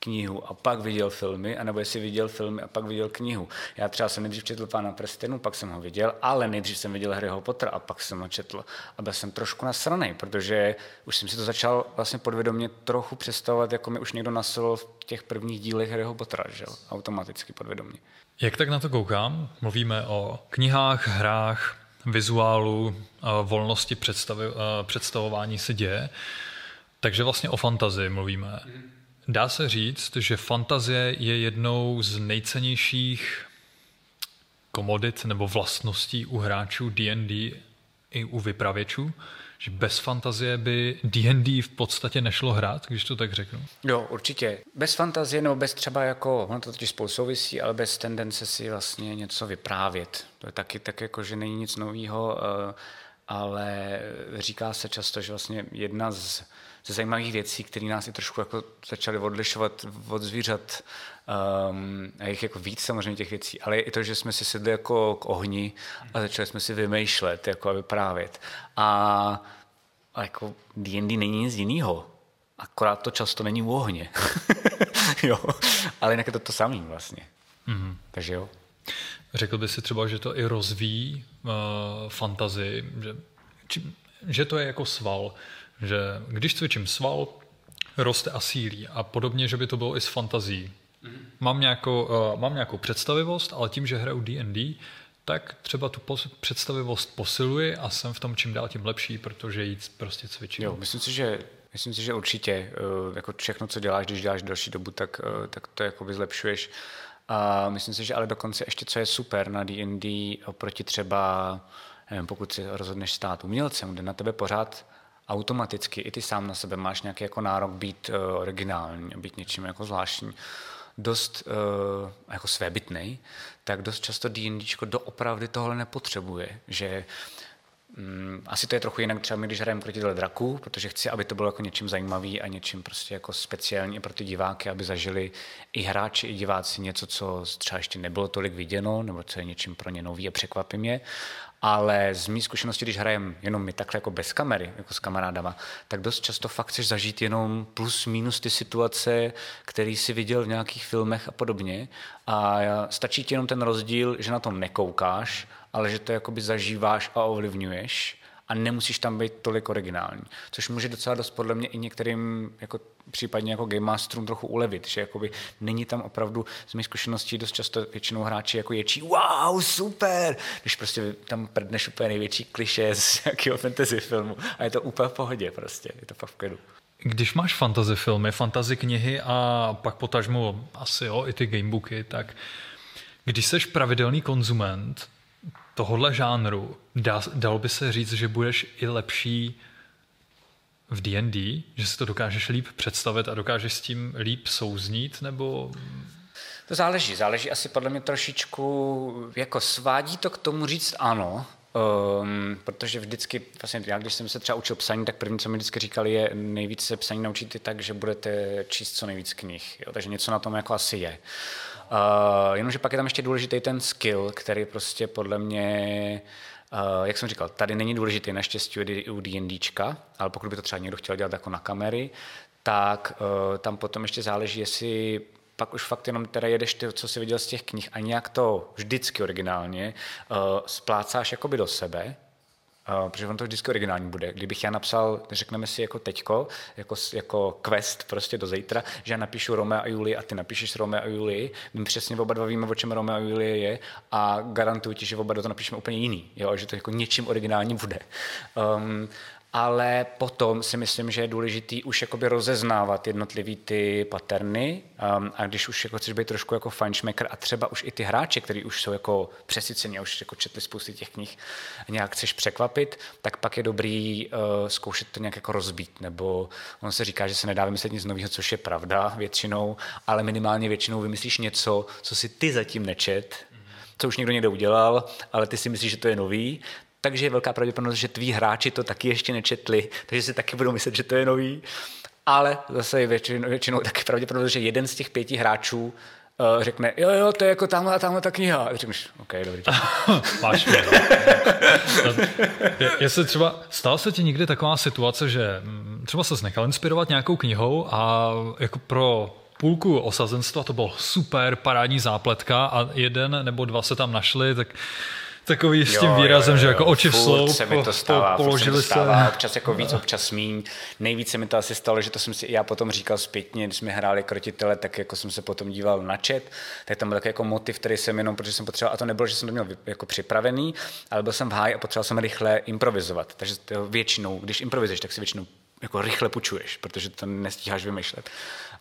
knihu a pak viděl filmy, anebo jestli viděl filmy a pak viděl knihu. Já třeba jsem nejdřív četl Pána prstenů, pak jsem ho viděl, ale nejdřív jsem viděl Harryho Pottera a pak jsem ho četl. A byl jsem trošku nasraný, protože už jsem si to začal vlastně podvědomě trochu představovat, jako mi už někdo nasil v těch prvních dílech Harryho Pottera, že? automaticky podvědomě. Jak tak na to koukám? Mluvíme o knihách, hrách, vizuálu, volnosti představ, představování se děje. Takže vlastně o fantazii mluvíme. Mm. Dá se říct, že fantazie je jednou z nejcennějších komodit nebo vlastností u hráčů D&D i u vypravěčů, že bez fantazie by D&D v podstatě nešlo hrát, když to tak řeknu. Jo, určitě. Bez fantazie nebo bez třeba jako, ono to totiž spolu souvisí, ale bez tendence si vlastně něco vyprávět. To je taky tak jako, že není nic nového, eh, ale říká se často, že vlastně jedna z ze zajímavých věcí, které nás i trošku jako začaly odlišovat od zvířat. Um, a jich jako víc samozřejmě těch věcí, ale i to, že jsme si sedli jako k ohni a začali jsme si vymýšlet, jako a vyprávět. A, a jako D&D není nic jiného. Akorát to často není u ohně. [laughs] jo, ale jinak je to to samé vlastně. Mm-hmm. Takže jo. Řekl by si třeba, že to i rozvíjí uh, fantazii, že, či, že to je jako sval, že když cvičím sval, roste a sílí a podobně, že by to bylo i s fantazí. Mm-hmm. Mám, nějakou, uh, mám nějakou představivost, ale tím, že hraju D&D, tak třeba tu pos- představivost posiluji a jsem v tom čím dál tím lepší, protože jít prostě cvičím. Jo, myslím si, že Myslím si, že určitě uh, jako všechno, co děláš, když děláš další dobu, tak, uh, tak to jakoby zlepšuješ. A myslím si, že ale dokonce ještě, co je super na D&D oproti třeba, nevím, pokud si rozhodneš stát umělcem, kde na tebe pořád automaticky. I ty sám na sebe máš nějaký jako nárok být uh, originální, být něčím jako zvláštní, dost uh, jako svébytnej, tak dost často D&D doopravdy tohle nepotřebuje, že um, asi to je trochu jinak třeba my, když hrajeme proti draku, protože chci, aby to bylo jako něčím zajímavý a něčím prostě jako speciální pro ty diváky, aby zažili i hráči, i diváci něco, co třeba ještě nebylo tolik viděno, nebo co je něčím pro ně nový a překvapí mě ale z mý zkušenosti, když hrajeme jenom my takhle jako bez kamery, jako s kamarádama, tak dost často fakt chceš zažít jenom plus minus ty situace, které si viděl v nějakých filmech a podobně. A stačí ti jenom ten rozdíl, že na tom nekoukáš, ale že to jakoby zažíváš a ovlivňuješ a nemusíš tam být tolik originální. Což může docela dost podle mě i některým jako případně jako Game Masterům trochu ulevit, že jakoby není tam opravdu z mých zkušeností dost často většinou hráči jako ječí wow, super, když prostě tam prdneš úplně největší kliše z nějakého fantasy filmu a je to úplně v pohodě prostě, je to fakt v. Když máš fantasy filmy, fantasy knihy a pak potažmo asi jo, i ty gamebooky, tak když jsi pravidelný konzument tohohle žánru, dá, dalo by se říct, že budeš i lepší v D&D, že si to dokážeš líp představit a dokážeš s tím líp souznít, nebo... To záleží, záleží asi podle mě trošičku, jako svádí to k tomu říct ano, Um, protože vždycky, vlastně já když jsem se třeba učil psaní, tak první, co mi vždycky říkali, je nejvíc se psaní naučit tak, že budete číst co nejvíc knih. Jo? Takže něco na tom jako asi je. Uh, jenomže pak je tam ještě důležitý ten skill, který prostě podle mě Uh, jak jsem říkal, tady není důležitý naštěstí u D&Dčka, ale pokud by to třeba někdo chtěl dělat jako na kamery, tak uh, tam potom ještě záleží, jestli pak už fakt jenom teda jedeš ty, co jsi viděl z těch knih a nějak to vždycky originálně uh, splácáš jakoby do sebe, Uh, protože on to vždycky originální bude. Kdybych já napsal, řekneme si jako teďko, jako, jako quest prostě do zítra, že já napíšu Romeo a Julie a ty napíšeš Romeo a Julie, my přesně oba dva víme, o čem Romeo a Julie je a garantuju ti, že oba dva to napíšeme úplně jiný, jo, že to jako něčím originálním bude. Um, ale potom si myslím, že je důležitý už jakoby rozeznávat jednotlivý ty paterny um, a když už jako chceš být trošku jako fajnšmekr a třeba už i ty hráče, kteří už jsou jako přesycení a už jako četli spousty těch knih, nějak chceš překvapit, tak pak je dobrý uh, zkoušet to nějak jako rozbít, nebo on se říká, že se nedá vymyslet nic nového, což je pravda většinou, ale minimálně většinou vymyslíš něco, co si ty zatím nečet, co už někdo někde udělal, ale ty si myslíš, že to je nový, takže je velká pravděpodobnost, že tví hráči to taky ještě nečetli, takže si taky budou myslet, že to je nový. Ale zase je většinou, většinou taky pravděpodobnost, že jeden z těch pěti hráčů uh, řekne, jo, jo, to je jako tamhle a tamhle ta kniha. A řekneš, OK, dobrý. [laughs] Máš mě. Jestli třeba, stala se ti někdy taková situace, že mm, třeba se nechal inspirovat nějakou knihou a jako pro půlku osazenstva to bylo super, parádní zápletka a jeden nebo dva se tam našli, tak takový s tím jo, výrazem, jo, jo, že jako oči v sloup, se mi to stává, po, položili se. Stává, občas jako víc, občas míň. Nejvíc se mi to asi stalo, že to jsem si já potom říkal zpětně, když jsme hráli krotitele, tak jako jsem se potom díval na chat, tak tam byl takový jako motiv, který jsem jenom, protože jsem potřeboval, a to nebylo, že jsem to měl jako připravený, ale byl jsem v háji a potřeboval jsem rychle improvizovat. Takže to většinou, když improvizuješ, tak si většinou jako rychle půjčuješ, protože to nestíháš vymýšlet.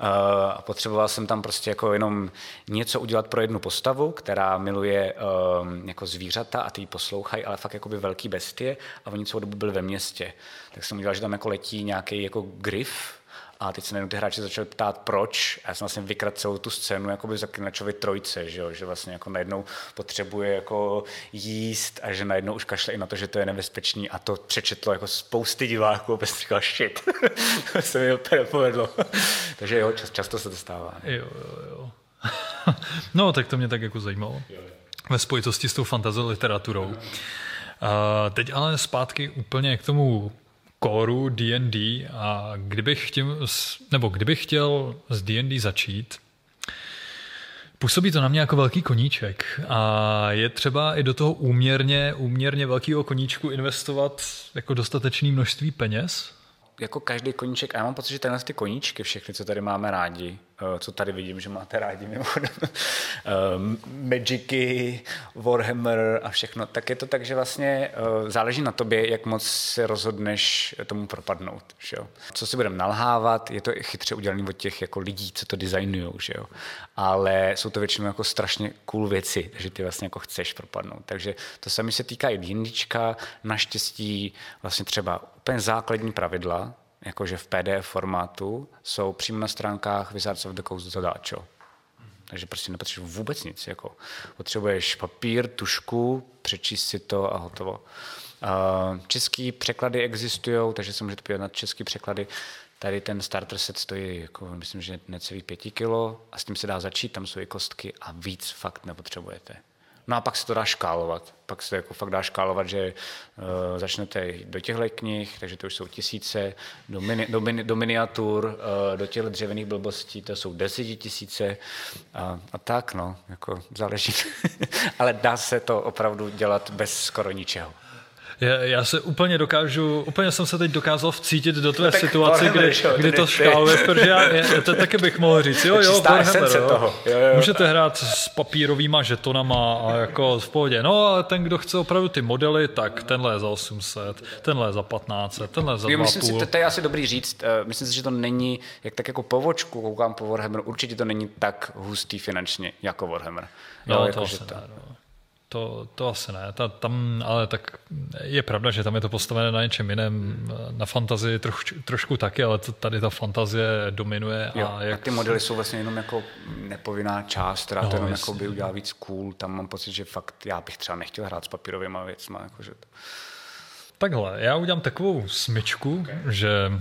Uh, a potřeboval jsem tam prostě jako jenom něco udělat pro jednu postavu, která miluje um, jako zvířata a ty ji poslouchají, ale fakt jako by velký bestie a oni celou dobu byli ve městě. Tak jsem udělal, že tam jako letí nějaký jako grif, a teď se najednou ty hráči začali ptát, proč. A já jsem vlastně vykrat celou tu scénu jakoby zaklinačovi trojce, že, jo? že vlastně jako najednou potřebuje jako jíst a že najednou už kašle i na to, že to je nebezpečný a to přečetlo jako spousty diváků, bez říkal shit. to [laughs] se mi úplně povedlo. [laughs] Takže jo, čas, často se to stává. Jo, jo, jo. [laughs] no, tak to mě tak jako zajímalo. Ve spojitosti s tou fantasy literaturou. Uh, teď ale zpátky úplně k tomu kóru D&D a kdybych chtěl, nebo kdybych chtěl s D&D začít, Působí to na mě jako velký koníček a je třeba i do toho úměrně, úměrně velkého koníčku investovat jako dostatečné množství peněz? Jako každý koníček, a já mám pocit, že tenhle ty koníčky, všechny, co tady máme rádi, co tady vidím, že máte rádi mimochodem, eh, Magicy, Warhammer a všechno, tak je to tak, že vlastně eh, záleží na tobě, jak moc se rozhodneš tomu propadnout. Že jo? Co si budeme nalhávat, je to chytře udělané od těch jako lidí, co to designují, že jo? ale jsou to většinou jako strašně cool věci, že ty vlastně jako chceš propadnout. Takže to sami se týká i D&Dčka, naštěstí vlastně třeba úplně základní pravidla, jakože v PDF formátu, jsou přímo na stránkách Wizards of the Coast zadáčo. Takže prostě nepotřebuješ vůbec nic. Jako. Potřebuješ papír, tušku, přečíst si to a hotovo. Český překlady existují, takže se můžete podívat na český překlady. Tady ten starter set stojí, jako, myslím, že necelý pěti kilo a s tím se dá začít, tam jsou i kostky a víc fakt nepotřebujete. No a pak se to dá škálovat. Pak se jako fakt dá škálovat, že uh, začnete do těchto knih, takže to už jsou tisíce, do, mini, do, mini, do miniatur, uh, do těchto dřevěných blbostí, to jsou desetitisíce a, a tak, no, jako záleží. [laughs] Ale dá se to opravdu dělat bez skoro ničeho. Já, já se úplně dokážu, úplně jsem se teď dokázal vcítit do tvé no situace, kdy, kdy to škáluješ, protože já, já, to taky bych mohl říct, jo, jo, Warhammer, jo. Toho. Jo, jo. Můžete hrát s papírovýma žetonama a jako v pohodě. No, ale ten, kdo chce opravdu ty modely, tak tenhle je za 800, tenhle je za 1500, tenhle je za 2,5. Myslím si, to, to je asi dobrý říct, uh, myslím si, že to není, jak tak jako povočku koukám po Warhammer, určitě to není tak hustý finančně jako Warhammer. Jo, jo jako, to, no. To, to asi ne. Ta, tam, ale tak je pravda, že tam je to postavené na něčem jiném. Na fantazii troš, trošku taky, ale tady ta fantazie dominuje. Jo, a, jak... a ty modely jsou vlastně jenom jako nepovinná část, která no, to jenom jako by udělá víc cool. Tam mám pocit, že fakt já bych třeba nechtěl hrát s papírovými věcmi. Jakože to... Takhle, já udělám takovou smyčku, okay. že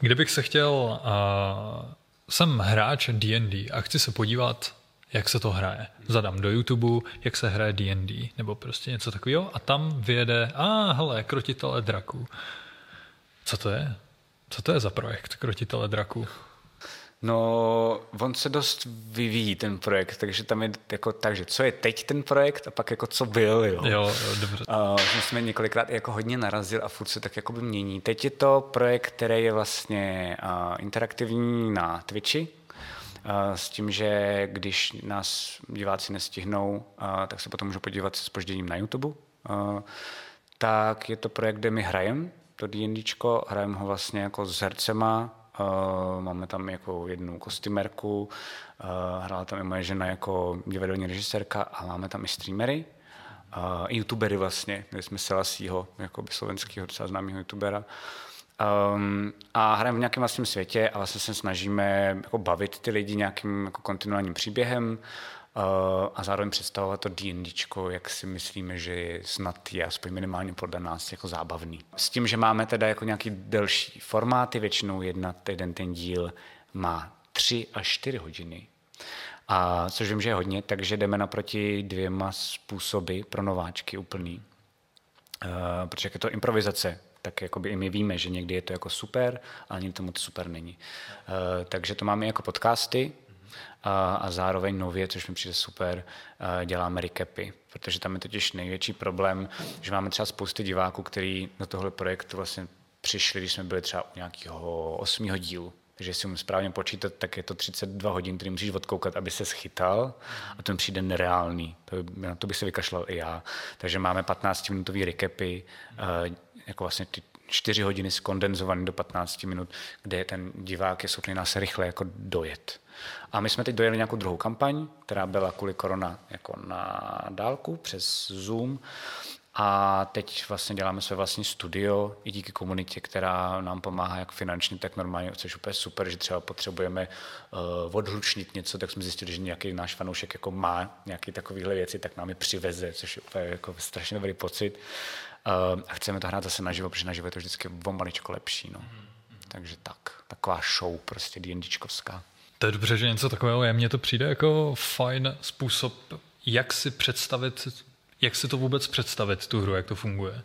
kdybych se chtěl... Uh, jsem hráč D&D a chci se podívat jak se to hraje. Zadám do YouTube, jak se hraje D&D, nebo prostě něco takového a tam vyjede, a ah, hele, krotitele draků. Co to je? Co to je za projekt krotitele draků? No, on se dost vyvíjí ten projekt, takže tam je jako tak, že co je teď ten projekt a pak jako co byl, jo. Jo, jo dobře. Uh, my jsme několikrát jako hodně narazil a furt se tak jako by mění. Teď je to projekt, který je vlastně uh, interaktivní na Twitchi, s tím, že když nás diváci nestihnou, tak se potom můžou podívat se spožděním na YouTube. Tak je to projekt, kde my hrajeme to D&Dčko, hrajeme ho vlastně jako s hercema, máme tam jako jednu kostýmerku, hrála tam i moje žena jako divadelní režisérka a máme tam i streamery, i youtubery vlastně, kde jsme Selasího, jako slovenského docela známého youtubera. Um, a hrajeme v nějakém vlastním světě a vlastně se snažíme jako bavit ty lidi nějakým jako kontinuálním příběhem uh, a zároveň představovat to D&Dčko, jak si myslíme, že snad je aspoň minimálně podle nás jako zábavný. S tím, že máme teda jako nějaký delší formáty, většinou jedna, jeden ten díl má tři až čtyři hodiny. A což vím, že je hodně, takže jdeme naproti dvěma způsoby pro nováčky úplný. Uh, protože je to improvizace, tak jakoby i my víme, že někdy je to jako super, ale někdy to moc super není. Uh, takže to máme jako podcasty a, a zároveň nově, což mi přijde super, uh, děláme recapy, protože tam je totiž největší problém, že máme třeba spousty diváků, který do tohle projektu vlastně přišli, když jsme byli třeba u nějakého osmého dílu, takže jestli umím správně počítat, tak je to 32 hodin, který musíš odkoukat, aby se schytal a to mi přijde nereálný. To, na to bych se vykašlal i já. Takže máme 15-minutový recapy, jako vlastně ty čtyři hodiny skondenzovaný do 15 minut, kde ten divák je schopný nás rychle jako dojet. A my jsme teď dojeli nějakou druhou kampaň, která byla kvůli korona jako na dálku přes Zoom. A teď vlastně děláme své vlastní studio i díky komunitě, která nám pomáhá jak finančně, tak normálně, což je úplně super, že třeba potřebujeme uh, odhlučnit něco, tak jsme zjistili, že nějaký náš fanoušek jako má nějaké takovéhle věci, tak nám je přiveze, což je úplně jako strašně dobrý pocit. Uh, a chceme to hrát zase naživo, protože naživo je to vždycky o maličko lepší. No. Takže tak, taková show prostě D&Dčkovská. To je dobře, že něco takového je. Mně to přijde jako fajn způsob, jak si představit, jak si to vůbec představit, tu hru, jak to funguje.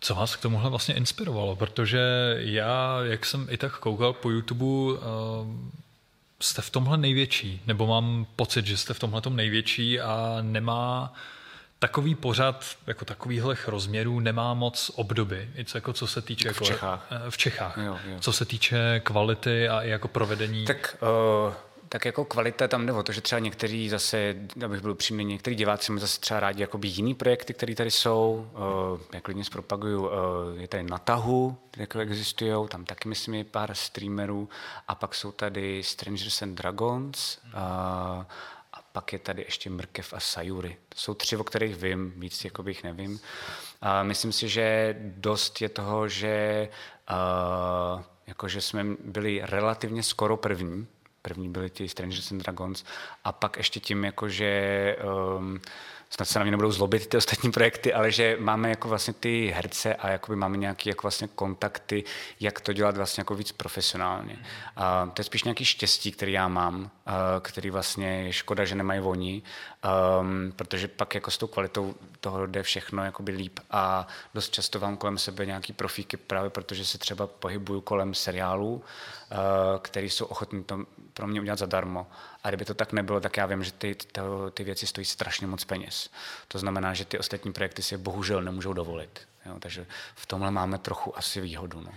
Co vás k tomuhle vlastně inspirovalo? Protože já, jak jsem i tak koukal po YouTube, uh, jste v tomhle největší, nebo mám pocit, že jste v tomhle tom největší a nemá takový pořad jako takovýchhle rozměrů nemá moc obdoby, jako co se týče... V jako, Čechách. eh, V Čechách. Jo, jo. Co se týče kvality a i jako provedení. Tak, uh, tak jako kvalita tam jde o to, že třeba někteří zase, abych byl upřímný, někteří diváci mají zase třeba rádi jakoby jiný projekty, které tady jsou. Uh, jak klidně zpropaguju, uh, je tady na tahu, jako existují, tam taky myslím je pár streamerů. A pak jsou tady Strangers and Dragons. Uh, pak je tady ještě Mrkev a Sayuri. To jsou tři, o kterých vím, víc jako bych nevím. A myslím si, že dost je toho, že, uh, jakože jsme byli relativně skoro první. První byli ti Strangers and Dragons. A pak ještě tím, jakože um, snad se na mě nebudou zlobit ty ostatní projekty, ale že máme jako vlastně ty herce a jakoby máme nějaké jako vlastně kontakty, jak to dělat vlastně jako víc profesionálně. A to je spíš nějaký štěstí, který já mám, který vlastně je škoda, že nemají oni, um, protože pak jako s tou kvalitou toho jde všechno jakoby líp a dost často vám kolem sebe nějaký profíky právě protože se třeba pohybuju kolem seriálů, uh, který jsou ochotní to pro mě udělat zadarmo. A kdyby to tak nebylo, tak já vím, že ty, to, ty věci stojí strašně moc peněz. To znamená, že ty ostatní projekty si bohužel nemůžou dovolit. Jo, takže v tomhle máme trochu asi výhodu. No.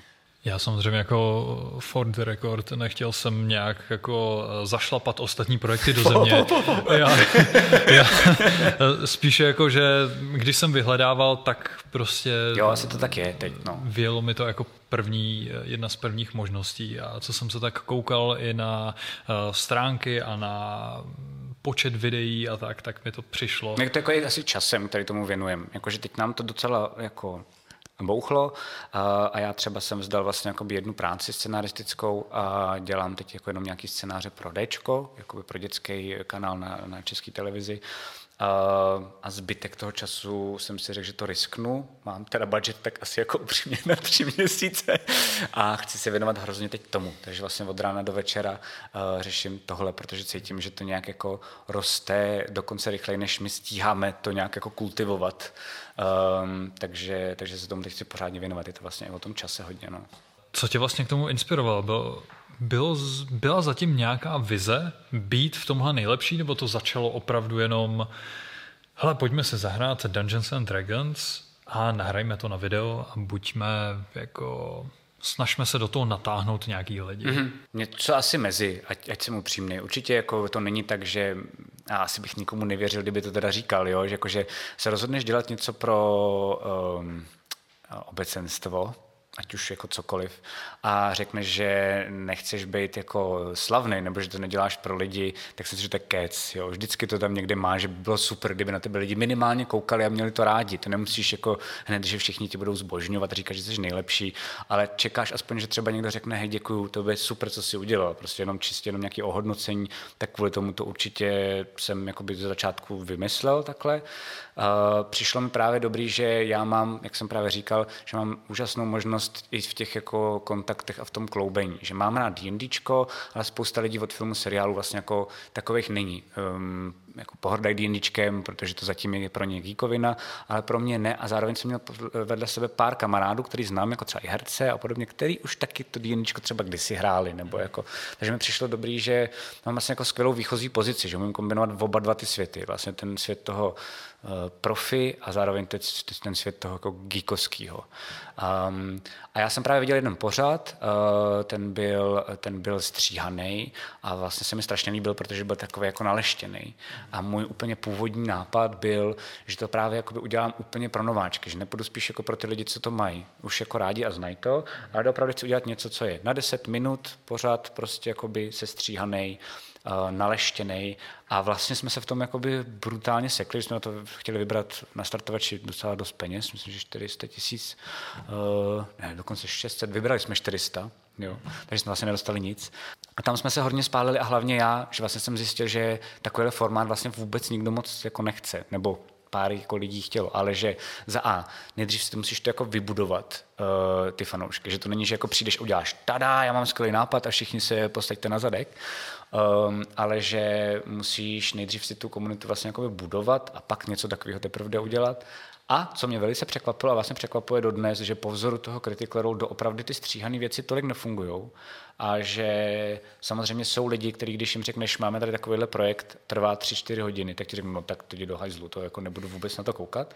Já samozřejmě jako for the record nechtěl jsem nějak jako zašlapat ostatní projekty do země. [laughs] Já, já, spíše jako, že když jsem vyhledával, tak prostě... Jo, asi to tak je teď, no. Vyjelo mi to jako první, jedna z prvních možností a co jsem se tak koukal i na uh, stránky a na počet videí a tak, tak mi to přišlo. Jak to jako je asi časem, který tomu věnujeme. Jakože teď nám to docela jako bouchlo. A, já třeba jsem vzdal vlastně jednu práci scenaristickou a dělám teď jako jenom nějaký scénáře pro Dčko, jakoby pro dětský kanál na, na české televizi a, a zbytek toho času jsem si řekl, že to risknu. Mám teda budget tak asi jako upřímně na tři měsíce a chci se věnovat hrozně teď tomu. Takže vlastně od rána do večera uh, řeším tohle, protože cítím, že to nějak jako roste dokonce rychleji, než my stíháme to nějak jako kultivovat. Um, takže, takže se tomu teď chci pořádně věnovat. Je to vlastně i o tom čase hodně. No. Co tě vlastně k tomu inspirovalo? Bylo, bylo, byla zatím nějaká vize být v tomhle nejlepší, nebo to začalo opravdu jenom hele, pojďme se zahrát Dungeons and Dragons a nahrajme to na video a buďme jako snažme se do toho natáhnout nějaký lidi. Mm-hmm. Něco asi mezi, ať, ať jsem upřímný. Určitě jako to není tak, že já asi bych nikomu nevěřil, kdyby to teda říkal, jo? že jako, že se rozhodneš dělat něco pro um, obecenstvo, ať už jako cokoliv, a řekneš, že nechceš být jako slavný, nebo že to neděláš pro lidi, tak si že to je kec. Jo. Vždycky to tam někde má, že by bylo super, kdyby na tebe lidi minimálně koukali a měli to rádi. To nemusíš jako hned, že všichni ti budou zbožňovat a říkat, že jsi nejlepší, ale čekáš aspoň, že třeba někdo řekne, hej, děkuju, to je super, co jsi udělal. Prostě jenom čistě jenom nějaké ohodnocení, tak kvůli tomu to určitě jsem jakoby ze začátku vymyslel takhle. Uh, přišlo mi právě dobrý, že já mám, jak jsem právě říkal, že mám úžasnou možnost i v těch jako kontaktech a v tom kloubení, že mám rád D&Dčko, ale spousta lidí od filmu, seriálu vlastně jako takových není. Um, jako pohrdají D&Dčkem, protože to zatím je pro ně geekovina, ale pro mě ne. A zároveň jsem měl vedle sebe pár kamarádů, který znám, jako třeba i herce a podobně, který už taky to D&Dčko třeba kdysi hráli, nebo jako, takže mi přišlo dobrý, že mám vlastně jako skvělou výchozí pozici, že umím kombinovat oba dva ty světy, vlastně ten svět toho profi a zároveň ten, ten svět toho jako geekovského. Um, a já jsem právě viděl jeden pořad, uh, ten byl, ten byl stříhaný a vlastně se mi strašně líbil, protože byl takový jako naleštěný. A můj úplně původní nápad byl, že to právě udělám úplně pro nováčky, že nepůjdu spíš jako pro ty lidi, co to mají. Už jako rádi a znají to, ale opravdu chci udělat něco, co je na 10 minut pořád prostě jakoby sestříhaný, uh, naleštěný a vlastně jsme se v tom jakoby brutálně sekli, jsme na to chtěli vybrat na startovači docela dost peněz, myslím, že 400 tisíc, uh, ne, dokonce 600, vybrali jsme 400, jo, takže jsme vlastně nedostali nic. A tam jsme se hodně spálili a hlavně já, že vlastně jsem zjistil, že takovýhle formát vlastně vůbec nikdo moc jako nechce, nebo pár jako lidí chtělo, ale že za A, nejdřív si to musíš to jako vybudovat, uh, ty fanoušky, že to není, že jako přijdeš, uděláš tada, já mám skvělý nápad a všichni se postaďte na zadek, um, ale že musíš nejdřív si tu komunitu vlastně jako budovat a pak něco takového teprve udělat a co mě velice překvapilo a vlastně překvapuje dodnes, že po vzoru toho Critical Role doopravdy ty stříhané věci tolik nefungují a že samozřejmě jsou lidi, kteří, když jim řekneš, máme tady takovýhle projekt, trvá 3-4 hodiny, tak ti řeknu, no tak to jdi do hajzlu, to jako nebudu vůbec na to koukat.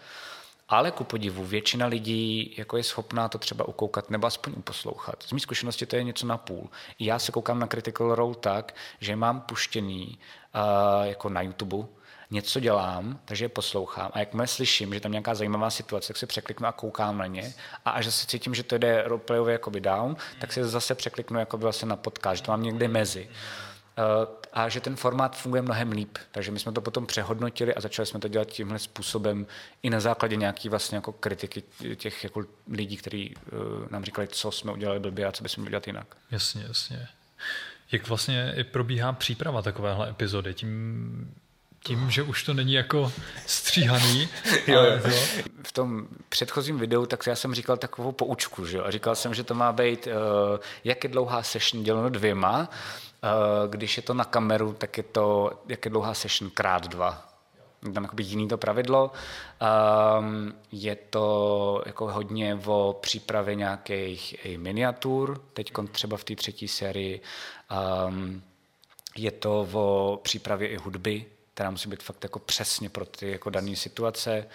Ale ku podivu, většina lidí jako je schopná to třeba ukoukat nebo aspoň uposlouchat. Z mé zkušenosti to je něco na půl. Já se koukám na Critical Role tak, že mám puštěný uh, jako na YouTube, něco dělám, takže je poslouchám a jakmile slyším, že tam nějaká zajímavá situace, tak se překliknu a koukám na ně a až zase cítím, že to jde roleplayově jakoby down, tak se zase překliknu jakoby vlastně na podcast, že to mám někde mezi. Uh, a že ten formát funguje mnohem líp. Takže my jsme to potom přehodnotili a začali jsme to dělat tímhle způsobem i na základě nějaký vlastně jako kritiky těch jako lidí, kteří uh, nám říkali, co jsme udělali blbě a co bychom měli dělat jinak. Jasně, jasně. Jak vlastně probíhá příprava takovéhle epizody? Tím tím, že už to není jako stříhaný. [laughs] jo, jo. V tom předchozím videu tak já jsem říkal takovou poučku, že jo? a říkal jsem, že to má být, uh, jak je dlouhá session děleno dvěma, když je to na kameru, tak je to, jak je dlouhá session krát dva. Tam jakoby jiný to pravidlo. Um, je to jako hodně o přípravě nějakých miniatur, teď třeba v té třetí sérii. Um, je to o přípravě i hudby, která musí být fakt jako přesně pro ty jako dané situace.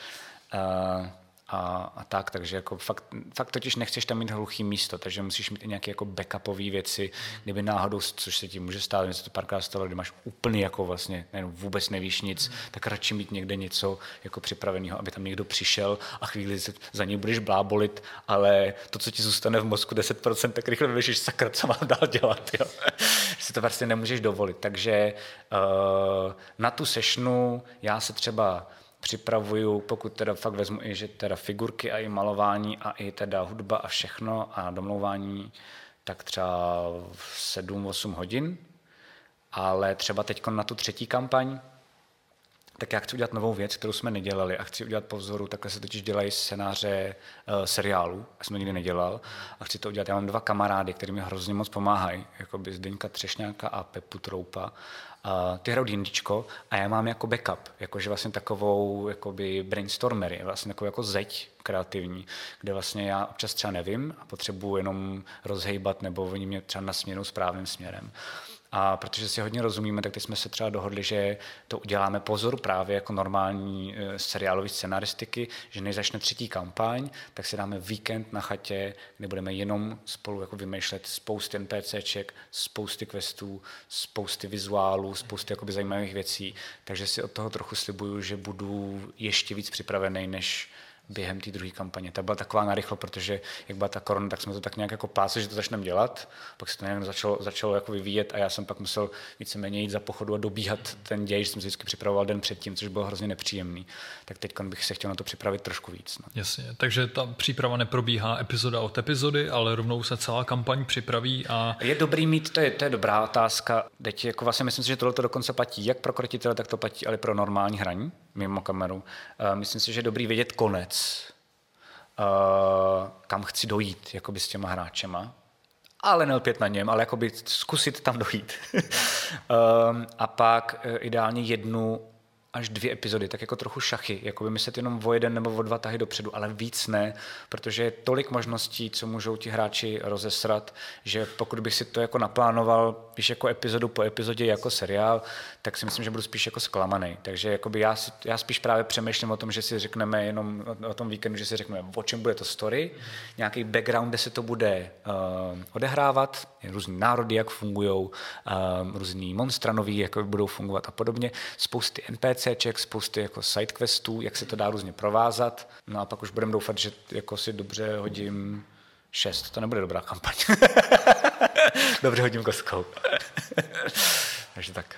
A, a tak, takže jako fakt, fakt totiž nechceš tam mít hluchý místo, takže musíš mít i nějaké jako backupové věci, kdyby náhodou, což se ti může stát, něco to párkrát stalo, kdy máš úplně jako vlastně, nejenom vůbec nevíš nic, tak radši mít někde něco jako připraveného, aby tam někdo přišel a chvíli za něj budeš blábolit, ale to, co ti zůstane v mozku 10%, tak rychle vyvěšíš sakra, co mám dál dělat, jo. [laughs] si to vlastně nemůžeš dovolit, takže uh, na tu sešnu já se třeba připravuju, pokud teda fakt vezmu i, že teda figurky a i malování a i teda hudba a všechno a domlouvání, tak třeba 7-8 hodin, ale třeba teď na tu třetí kampaň, tak já chci udělat novou věc, kterou jsme nedělali a chci udělat po vzoru, takhle se totiž dělají scénáře uh, seriálu, já jsem to nikdy nedělal a chci to udělat. Já mám dva kamarády, kteří mi hrozně moc pomáhají, jako by Zdeňka Třešňáka a Pepu Troupa Uh, ty hrajou D&Dčko a já mám jako backup, jakože vlastně takovou jakoby brainstormery, vlastně takovou jako zeď kreativní, kde vlastně já občas třeba nevím a potřebuji jenom rozhejbat nebo oni mě třeba nasměrou správným směrem. A protože si hodně rozumíme, tak teď jsme se třeba dohodli, že to uděláme pozor právě jako normální e, seriálové scenaristiky, že než začne třetí kampaň, tak si dáme víkend na chatě, kde budeme jenom spolu jako vymýšlet spousty NPCček, spousty questů, spousty vizuálů, spousty jakoby zajímavých věcí. Takže si od toho trochu slibuju, že budu ještě víc připravený, než během té druhé kampaně. Ta byla taková narychlo, protože jak byla ta korona, tak jsme to tak nějak jako pásli, že to začneme dělat, pak se to nějak začalo, začalo jako vyvíjet a já jsem pak musel víceméně jít za pochodu a dobíhat ten děj, že jsem si vždycky připravoval den předtím, což bylo hrozně nepříjemný. Tak teď bych se chtěl na to připravit trošku víc. No. Jasně, takže ta příprava neprobíhá epizoda od epizody, ale rovnou se celá kampaň připraví a... Je dobrý mít, to je, to je dobrá otázka. Teď jako vlastně myslím si, že tohle to dokonce platí jak pro krotitele, tak to platí ale pro normální hraní mimo kameru. Uh, myslím si, že je dobrý vědět konec, uh, kam chci dojít jakoby s těma hráčema, ale nelpět na něm, ale jakoby zkusit tam dojít. um, [laughs] a pak uh, ideálně jednu až dvě epizody, tak jako trochu šachy, jako by myslet jenom o jeden nebo o dva tahy dopředu, ale víc ne, protože je tolik možností, co můžou ti hráči rozesrat, že pokud bych si to jako naplánoval, píš jako epizodu po epizodě jako seriál, tak si myslím, že budu spíš jako zklamaný. Takže já, si, já spíš právě přemýšlím o tom, že si řekneme jenom o, tom víkendu, že si řekneme, o čem bude to story, nějaký background, kde se to bude uh, odehrávat, různý národy, jak fungují, uh, různý monstranoví, jak budou fungovat a podobně, spousty NPCček, spousty jako sidequestů, jak se to dá různě provázat. No a pak už budeme doufat, že jako si dobře hodím šest, to nebude dobrá kampaň. [laughs] dobře hodím kostkou. [laughs] Takže tak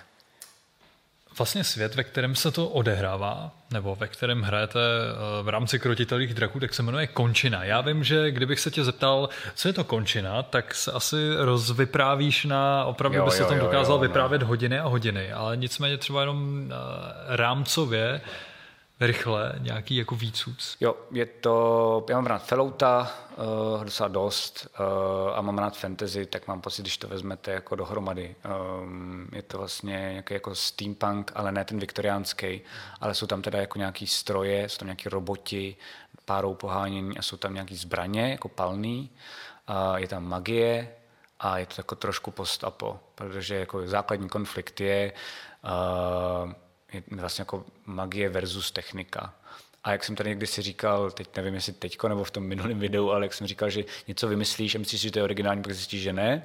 vlastně svět, ve kterém se to odehrává, nebo ve kterém hrajete eh, v rámci krotitelných draků, tak se jmenuje Končina. Já vím, že kdybych se tě zeptal, co je to Končina, tak se asi rozvyprávíš na, opravdu jo, by se tam dokázal jo, jo, vyprávět hodiny a hodiny, ale nicméně třeba jenom eh, rámcově rychle nějaký jako výcuc? Jo, je to, já mám rád Fellouta, uh, docela dost uh, a mám rád fantasy, tak mám pocit, když to vezmete jako dohromady. Um, je to vlastně nějaký jako steampunk, ale ne ten viktoriánský, ale jsou tam teda jako nějaký stroje, jsou tam nějaký roboti, párou pohánění a jsou tam nějaký zbraně, jako palný. Uh, je tam magie, a je to jako trošku post-apo, protože jako základní konflikt je uh, je vlastně jako magie versus technika. A jak jsem tady někdy si říkal, teď nevím, jestli teďko nebo v tom minulém videu, ale jak jsem říkal, že něco vymyslíš a myslíš, že to je originální, pak zjistíš, že ne,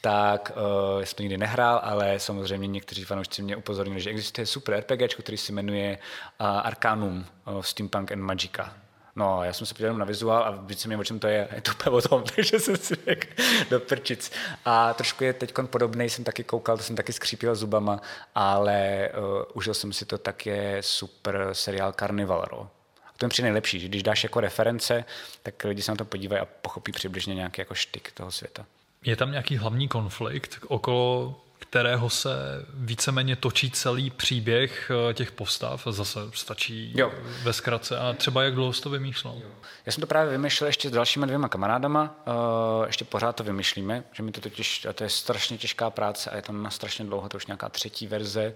tak uh, jsem to nikdy nehrál, ale samozřejmě někteří fanoušci mě upozornili, že existuje super RPG, který se jmenuje uh, Arcanum uh, Steampunk and Magica. No, já jsem se podíval na vizuál a víc jsem o čem to je. Je to o tom, [laughs] takže jsem si řekl do prčic. A trošku je teď podobný, jsem taky koukal, to jsem taky skřípil zubama, ale uh, užil jsem si to, tak je super seriál Carnival Row. A to je při nejlepší, že když dáš jako reference, tak lidi se na to podívají a pochopí přibližně nějaký jako štyk toho světa. Je tam nějaký hlavní konflikt okolo kterého se víceméně točí celý příběh eh, těch postav. Zase stačí jo. ve zkratce. A třeba jak dlouho jsi to vymýšlel? Já jsem to právě vymýšlel ještě s dalšíma dvěma kamarádama. Eh, ještě pořád to vymýšlíme, že mi to totiž, a to je strašně těžká práce a je tam na strašně dlouho, to už nějaká třetí verze.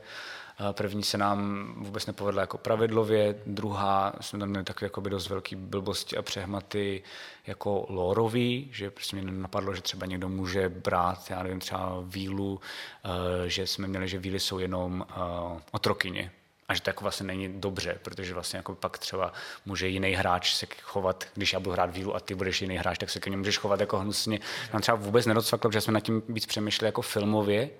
První se nám vůbec nepovedla jako pravidlově, druhá jsme tam měli takové jako dost velké blbosti a přehmaty jako lorový, že prostě mě napadlo, že třeba někdo může brát, já nevím, třeba vílu, eh, že jsme měli, že víly jsou jenom eh, otrokyně, a že to jako vlastně není dobře, protože vlastně jako pak třeba může jiný hráč se chovat, když já budu hrát vílu a ty budeš jiný hráč, tak se k němu můžeš chovat jako hnusně. Nám třeba vůbec nedocvaklo, že jsme nad tím víc přemýšleli jako filmově,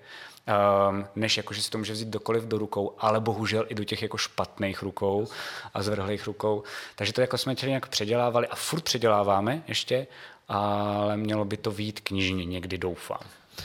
um, než jako, že si to může vzít dokoliv do rukou, ale bohužel i do těch jako špatných rukou a zvrhlých rukou. Takže to jako jsme nějak předělávali a furt předěláváme ještě, ale mělo by to vít knižně někdy, doufám.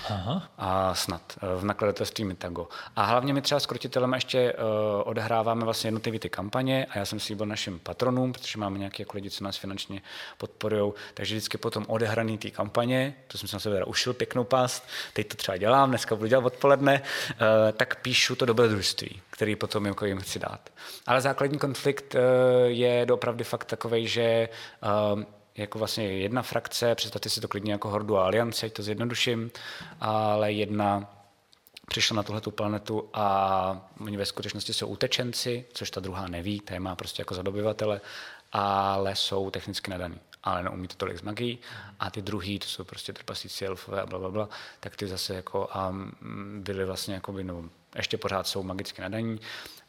Aha. A snad eh, v nakladatelství Mitago. A hlavně my třeba s krotitelem ještě uh, odehráváme vlastně jednotlivé ty kampaně a já jsem slíbil našim patronům, protože máme nějaké jako lidi, co nás finančně podporují, takže vždycky potom odehraný ty kampaně, to jsem se na sebe ušil pěknou pást, teď to třeba dělám, dneska budu dělat odpoledne, uh, tak píšu to dobrodružství, který potom jako jim chci dát. Ale základní konflikt uh, je opravdu fakt takový, že uh, jako vlastně jedna frakce, představte si to klidně jako Hordu a Alianci, to zjednoduším, ale jedna přišla na tuhletu planetu a oni ve skutečnosti jsou utečenci, což ta druhá neví, ta má prostě jako zadobyvatele, ale jsou technicky nadaný ale neumí to tolik z magií. A ty druhý, to jsou prostě trpasící elfové a bla, bla, tak ty zase jako a byly vlastně jako by, no, ještě pořád jsou magicky nadaní.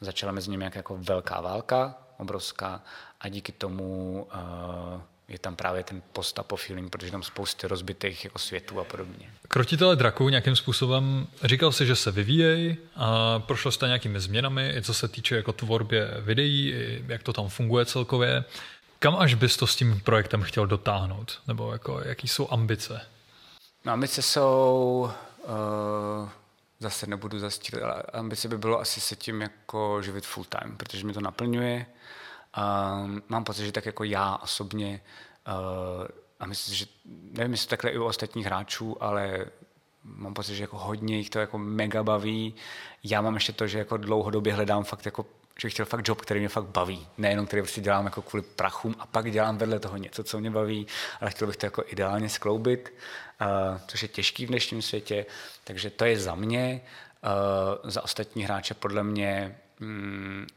Začala mezi nimi jako velká válka, obrovská, a díky tomu uh, je tam právě ten post-apo feeling, protože tam spousty rozbitých jako světů a podobně. Krotitele draků nějakým způsobem, říkal si, že se vyvíjejí a prošlo jste nějakými změnami, i co se týče jako tvorbě videí, jak to tam funguje celkově. Kam až bys to s tím projektem chtěl dotáhnout? Nebo jako, jaký jsou ambice? No, ambice jsou, uh, zase nebudu zastírat, ale ambice by bylo asi se tím jako živit full time, protože mi to naplňuje. Mám pocit, že tak jako já osobně, uh, a myslím, že nevím, jestli takhle i u ostatních hráčů, ale mám pocit, že jako hodně jich to jako mega baví. Já mám ještě to, že jako dlouhodobě hledám fakt jako že bych chtěl fakt job, který mě fakt baví. Nejenom který prostě dělám jako kvůli prachům a pak dělám vedle toho něco, co mě baví, ale chtěl bych to jako ideálně skloubit, uh, což je těžký v dnešním světě. Takže to je za mě. Uh, za ostatní hráče podle mě mm,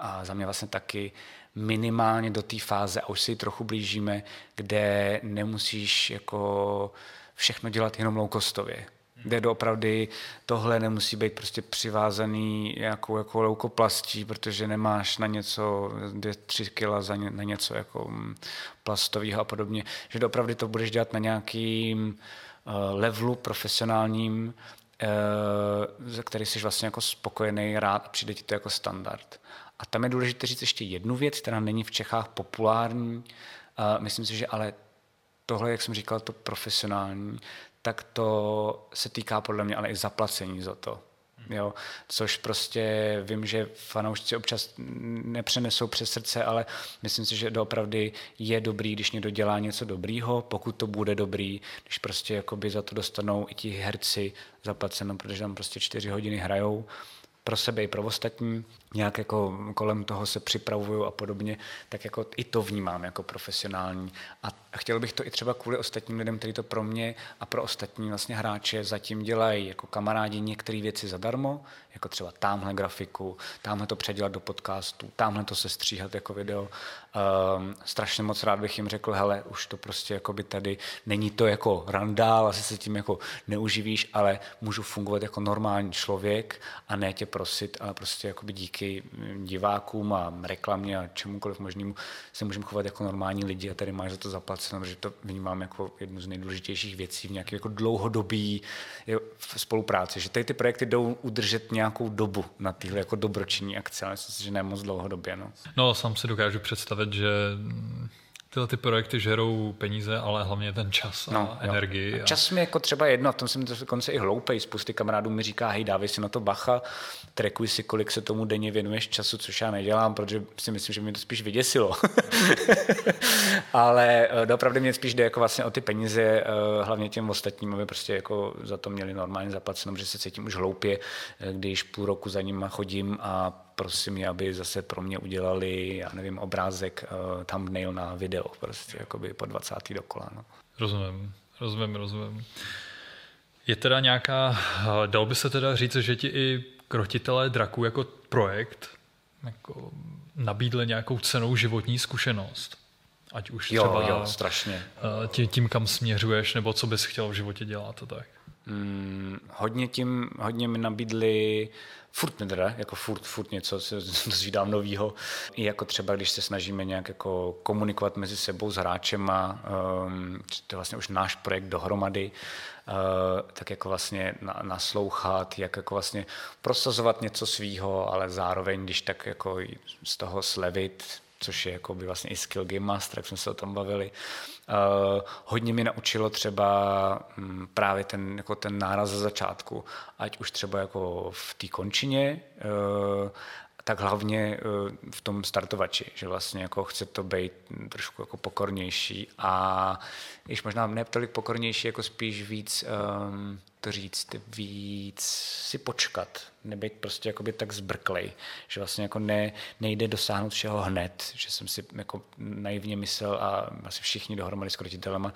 a za mě vlastně taky minimálně do té fáze, a už si trochu blížíme, kde nemusíš jako všechno dělat jenom loukostově. Kde doopravdy tohle nemusí být prostě přivázaný jako, jako leukoplastí, protože nemáš na něco, dvě, tři kila za ně, na něco jako mm, plastového a podobně. Že doopravdy to budeš dělat na nějakým uh, levelu profesionálním, uh, za který jsi vlastně jako spokojený, rád a přijde ti to jako standard. A tam je důležité říct ještě jednu věc, která není v Čechách populární. Myslím si, že ale tohle, jak jsem říkal, to profesionální, tak to se týká podle mě ale i zaplacení za to. Jo, což prostě vím, že fanoušci občas nepřenesou přes srdce, ale myslím si, že doopravdy je dobrý, když někdo dělá něco dobrýho, pokud to bude dobrý, když prostě jakoby za to dostanou i ti herci zaplaceno, protože tam prostě čtyři hodiny hrajou pro sebe i pro ostatní, nějak jako kolem toho se připravuju a podobně, tak jako i to vnímám jako profesionální. A chtěl bych to i třeba kvůli ostatním lidem, kteří to pro mě a pro ostatní vlastně hráče zatím dělají jako kamarádi některé věci zadarmo, jako třeba tamhle grafiku, tamhle to předělat do podcastu, tamhle to sestříhat jako video. Um, strašně moc rád bych jim řekl, hele, už to prostě jako by tady, není to jako randál, asi se tím jako neuživíš, ale můžu fungovat jako normální člověk a ne tě prosit, ale prostě jako by díky díky divákům a reklamě a čemukoliv možnému se můžeme chovat jako normální lidi a tady máš za to zaplaceno, protože to vnímám jako jednu z nejdůležitějších věcí v nějaké jako dlouhodobý spolupráci, že tady ty projekty jdou udržet nějakou dobu na tyhle jako dobročinní akce, ale myslím si, že ne moc dlouhodobě. No. no, sám si dokážu představit, že tyhle ty projekty žerou peníze, ale hlavně ten čas a no, energii. A čas mi jako třeba jedno, v tom jsem dokonce i hloupej. Spousty kamarádů mi říká, hej, dávej si na to bacha, trekuj si, kolik se tomu denně věnuješ času, což já nedělám, protože si myslím, že mi to spíš vyděsilo. [laughs] ale eh, opravdu mě spíš jde jako vlastně o ty peníze, eh, hlavně těm ostatním, aby prostě jako za to měli normálně zaplaceno, protože se cítím už hloupě, eh, když půl roku za nima chodím a prosím je, aby zase pro mě udělali, já nevím, obrázek uh, thumbnail na video, prostě jakoby po 20. dokola. No. Rozumím, rozumím, rozumím. Je teda nějaká, dal by se teda říct, že ti i krotitelé draků jako projekt jako nabídli nějakou cenou životní zkušenost? Ať už třeba jo, jo, strašně. Tím, tím, kam směřuješ, nebo co bys chtěl v životě dělat a tak. Hmm, hodně tím, hodně mi nabídli furt nedra, jako furt, furt něco se [laughs] dozvídám novýho. I jako třeba, když se snažíme nějak jako komunikovat mezi sebou s hráčema, um, to je vlastně už náš projekt dohromady, uh, tak jako vlastně na, naslouchat, jak jako vlastně prosazovat něco svýho, ale zároveň, když tak jako z toho slevit, což je jako by vlastně i skill Game Master, jak jsme se o tom bavili. Uh, hodně mi naučilo třeba um, právě ten, jako ten náraz za začátku, ať už třeba jako v té končině, uh, tak hlavně uh, v tom startovači, že vlastně jako chce to být trošku jako pokornější a když možná ne tolik pokornější, jako spíš víc um, to říct, víc si počkat, nebyt prostě jakoby tak zbrklej, že vlastně jako ne, nejde dosáhnout všeho hned, že jsem si jako naivně myslel a asi všichni dohromady s krotitelema,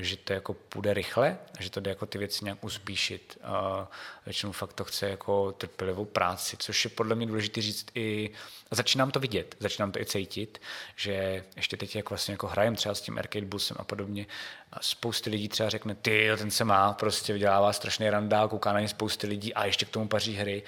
že to jako půjde rychle, že to jde jako ty věci nějak uspíšit. A většinou fakt to chce jako trpělivou práci, což je podle mě důležité říct i, a začínám to vidět, začínám to i cítit, že ještě teď jak vlastně jako hrajem třeba s tím arcade busem a podobně, a spousty lidí třeba řekne, ty, ten se má, prostě vydělává strašný randál, kouká na ně spousty lidí a ještě k tomu paří hry.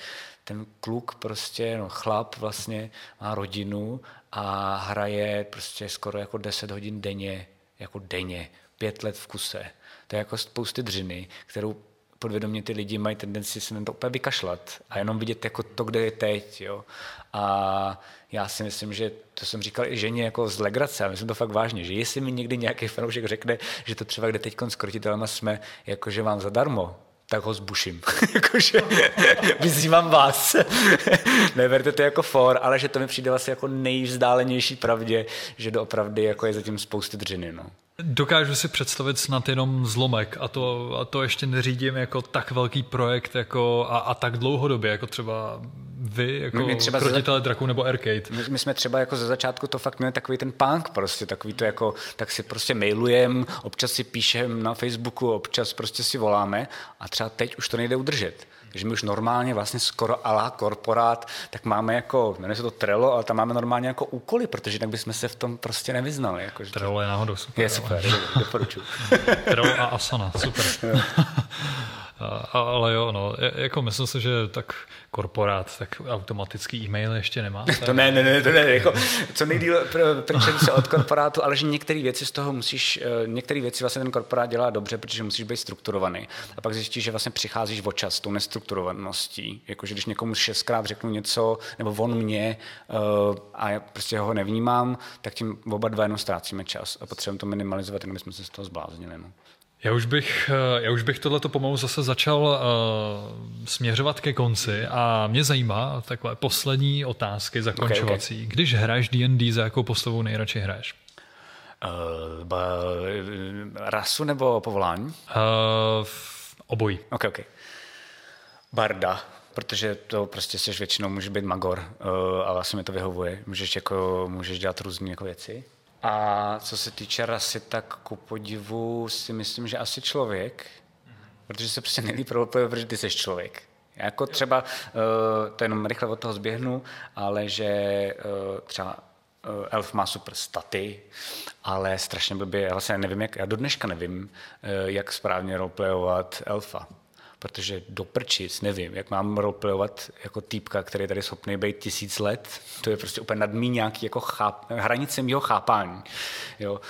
Ten kluk prostě, no chlap vlastně má rodinu a hraje prostě skoro jako 10 hodin denně, jako denně pět let v kuse. To je jako spousty dřiny, kterou podvědomě ty lidi mají tendenci se na to úplně vykašlat a jenom vidět jako to, kde je teď. Jo. A já si myslím, že to jsem říkal i ženě jako z legrace, a myslím to fakt vážně, že jestli mi někdy nějaký fanoušek řekne, že to třeba kde teď s krotitelema jsme, jakože vám zadarmo, tak ho zbuším. [laughs] Jakože [laughs] vyzývám vás. [laughs] Neberte to jako for, ale že to mi přijde vlastně jako nejvzdálenější pravdě, že doopravdy jako je zatím spousty dřiny. No. Dokážu si představit snad jenom zlomek a to, a to ještě neřídím jako tak velký projekt jako a, a tak dlouhodobě, jako třeba vy, jako my, my třeba krotitele za... draků nebo Arcade? My, my, jsme třeba jako ze začátku to fakt měli takový ten punk prostě, takový to jako, tak si prostě mailujem, občas si píšem na Facebooku, občas prostě si voláme a třeba teď už to nejde udržet. Takže my už normálně vlastně skoro ala korporát, tak máme jako, jmenuje se to Trello, ale tam máme normálně jako úkoly, protože jinak bychom se v tom prostě nevyznali. Jako, Trello je náhodou super. Je super, doporučuji. [laughs] Trello a Asana, super. Ale jo, no, jako myslím si, že tak korporát, tak automatický e-mail ještě nemá. [laughs] to ne, ne, ne, to ne, jako, co nejdíl pryčem se od korporátu, ale že některé věci z toho musíš, eh, některé věci vlastně ten korporát dělá dobře, protože musíš být strukturovaný. A pak zjistíš, že vlastně přicházíš o čas tou nestrukturovaností. Jakože když někomu šestkrát řeknu něco, nebo on mě uh, a já prostě ho nevnímám, tak tím oba dva jenom ztrácíme čas a potřebujeme to minimalizovat, jenom jsme se z toho zbláznili. No. Já už bych, eh, já už bych tohleto pomalu zase začal uh, směřovat ke konci a mě zajímá takhle poslední otázky zakončovací. Okay, okay. Když hraješ D&D, za jakou postavu nejradši hraješ? Uh, ba, rasu nebo povolání? Uh, obojí. Ok, ok. Barda, protože to prostě seš většinou, může být magor uh, a vlastně mi to vyhovuje. Můžeš, jako, můžeš dělat různé jako věci. A co se týče rasy, tak ku podivu si myslím, že asi člověk, protože se prostě nejlíp roleplayuje, protože ty jsi člověk. Jako třeba, uh, to jenom rychle od toho zběhnu, ale že uh, třeba uh, elf má super staty, ale strašně blbě, já vlastně nevím, jak, já do dneška nevím, jak správně roleplayovat elfa protože do prčic nevím, jak mám roleplayovat jako týpka, který je tady schopný být tisíc let, to je prostě úplně nad mý nějaký jako cháp, hranice mého chápání. Jo? Uh,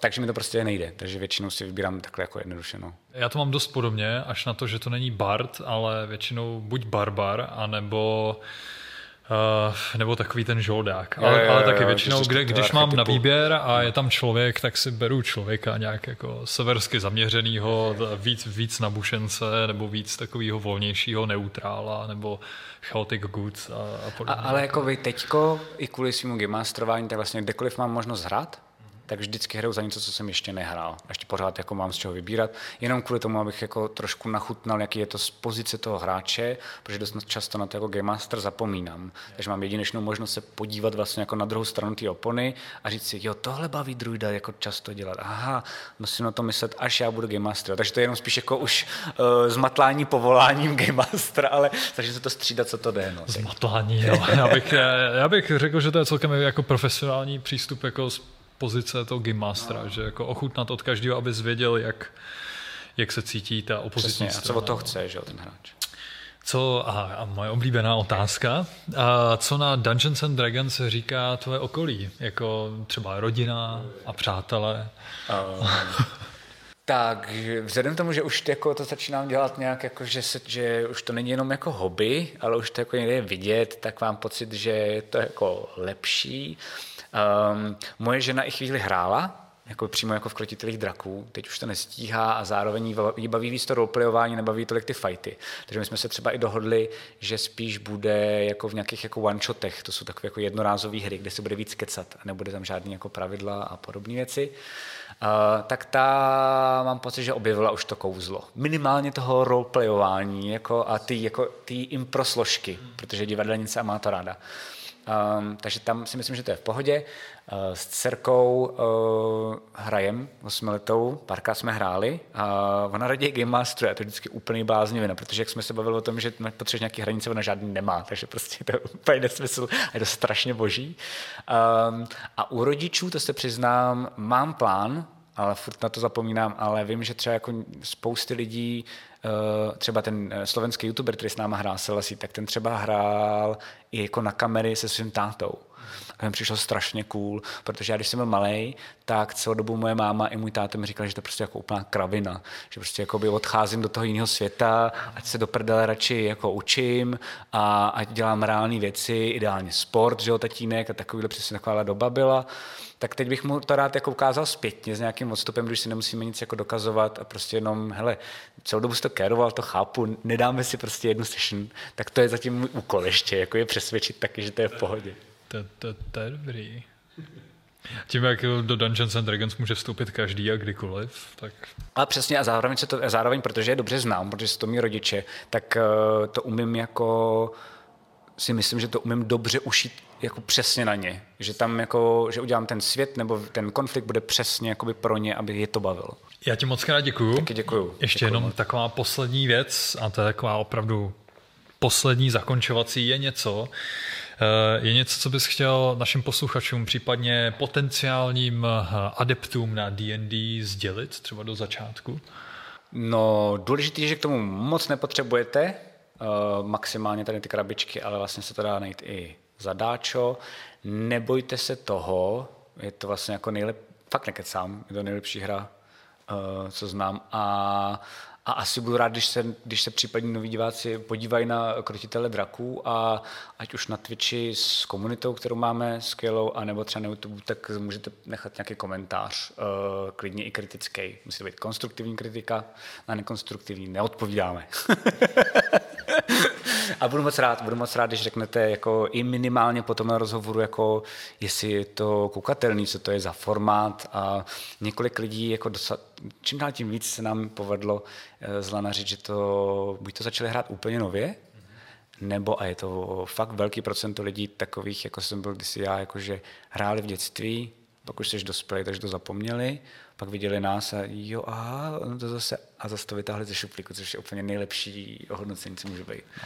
takže mi to prostě nejde, takže většinou si vybírám takhle jako jednoduše. No. Já to mám dost podobně, až na to, že to není bard, ale většinou buď barbar, anebo Uh, nebo takový ten žoldák. Ale, je, ale taky většinou, kde, když mám na výběr a je tam člověk, tak si beru člověka nějak jako seversky zaměřenýho, víc, víc nabušence, nebo víc takového volnějšího neutrála, nebo chaotic goods a, a podobně. A, ale jako vy teďko, i kvůli svým gamastrování, tak vlastně kdekoliv mám možnost hrát, tak vždycky hraju za něco, co jsem ještě nehrál. Ještě pořád jako mám z čeho vybírat. Jenom kvůli tomu, abych jako trošku nachutnal, jaký je to z pozice toho hráče, protože dost často na to jako Game Master zapomínám. Takže mám jedinečnou možnost se podívat vlastně jako na druhou stranu té opony a říct si, jo, tohle baví druida jako často dělat. Aha, musím na to myslet, až já budu Game Master. Takže to je jenom spíš jako už uh, zmatlání povoláním Game Master, ale takže se to střídat, co to jde. No. Zmatlání, jo. Já bych, já, bych řekl, že to je celkem jako profesionální přístup jako pozice toho game mastera, no. že jako ochutnat od každého, aby zvěděl, jak, jak se cítí ta opoziční Přesně, a co od toho chce, že ten hráč. Co, aha, a moje oblíbená otázka, a co na Dungeons and Dragons říká tvoje okolí, jako třeba rodina a přátelé? Um, tak vzhledem k tomu, že už jako to začínám dělat nějak, jako že, se, že už to není jenom jako hobby, ale už to jako někde je vidět, tak mám pocit, že je to jako lepší. Um, moje žena i chvíli hrála, jako přímo jako v krotitelích draků, teď už to nestíhá a zároveň jí baví víc to roleplayování, nebaví tolik ty fighty. Takže my jsme se třeba i dohodli, že spíš bude jako v nějakých jako one-shotech, to jsou takové jako jednorázové hry, kde se bude víc kecat a nebude tam žádný jako pravidla a podobné věci. Uh, tak ta mám pocit, že objevila už to kouzlo. Minimálně toho roleplayování jako a ty, jako, ty impro složky, protože divadelnice a má to ráda. Um, takže tam si myslím, že to je v pohodě. Uh, s dcerkou uh, hrajem osmiletou, párkrát jsme hráli a ona raději Game Master, a to je vždycky úplný bláznivina, protože jak jsme se bavili o tom, že potřebuješ nějaký hranice, ona žádný nemá, takže prostě to je úplně nesmysl a je to strašně boží. Um, a u rodičů, to se přiznám, mám plán, ale furt na to zapomínám, ale vím, že třeba jako spousty lidí třeba ten eh, slovenský youtuber, který s náma hrál Selasi, tak ten třeba hrál i jako na kamery se svým tátou. A mi přišlo strašně cool, protože já když jsem byl malý, tak celou dobu moje máma i můj táta mi říkali, že to je prostě jako úplná kravina, že prostě jako by odcházím do toho jiného světa, ať se do prdele radši jako učím a ať dělám reální věci, ideálně sport, že jo, tatínek a takovýhle přesně taková doba byla tak teď bych mu to rád jako ukázal zpětně s nějakým odstupem, když si nemusíme nic jako dokazovat a prostě jenom, hele, celou dobu to kéroval, to chápu, nedáme si prostě jednu session, tak to je zatím můj úkol ještě, jako je přesvědčit taky, že to je v pohodě. To, to, to je dobrý. Tím, jak do Dungeons and Dragons může vstoupit každý a kdykoliv, tak... A přesně a zároveň, se to, zároveň protože je dobře znám, protože jsou to mý rodiče, tak uh, to umím jako si myslím, že to umím dobře ušít jako přesně na ně. Že tam jako, že udělám ten svět nebo ten konflikt bude přesně jakoby pro ně, aby je to bavilo. Já ti moc krát děkuju. Taky děkuju. Ještě děkuju jenom moc. taková poslední věc, a to je taková opravdu poslední zakončovací, je něco, je něco, co bys chtěl našim posluchačům, případně potenciálním eh, adeptům na D&D sdělit třeba do začátku? No, důležité je, že k tomu moc nepotřebujete, uh, maximálně tady ty krabičky, ale vlastně se to dá najít i zadáčo. Nebojte se toho, je to vlastně jako nejlep, fakt nekecám, je to nejlepší hra, co znám a, a asi budu rád, když se, když se případně noví diváci podívají na krotitele draků a ať už na Twitchi s komunitou, kterou máme skvělou, anebo třeba na YouTube, tak můžete nechat nějaký komentář, uh, klidně i kritický. Musí to být konstruktivní kritika, na nekonstruktivní neodpovídáme. [laughs] A budu moc rád, budu moc rád, když řeknete jako i minimálně po tomhle rozhovoru, jako jestli je to koukatelný, co to je za formát a několik lidí, jako dosa, čím dál tím víc se nám povedlo eh, zlanařit, že to, buď to začali hrát úplně nově, nebo, a je to fakt velký procento lidí takových, jako jsem byl kdysi já, jakože hráli v dětství, pak už jsi dospělý, takže to zapomněli, pak viděli nás a jo, aha, no to zase, a zase to vytáhli ze šuplíku, což je úplně nejlepší ohodnocení, co může být. No.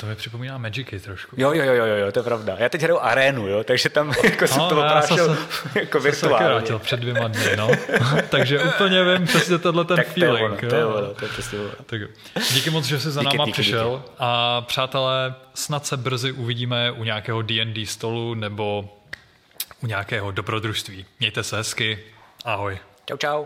To mi připomíná Magicy trošku. Jo, jo, jo, jo, jo, to je pravda. Já teď hraju arénu, jo, takže tam [laughs] jako jsem No, to já oprášil jsem [laughs] jako Jsem se taky virtuálně. vrátil před dvěma dny, no. [laughs] Takže úplně vím přesně tenhle ten Tak to je ono, feeling. to je ono, to je přesně ono. Tak. Díky moc, že jsi za Díky, náma díky, přišel. A přátelé, snad se brzy uvidíme u nějakého D&D stolu nebo u nějakého dobrodružství. Mějte se hezky. Ahoj. Čau, čau.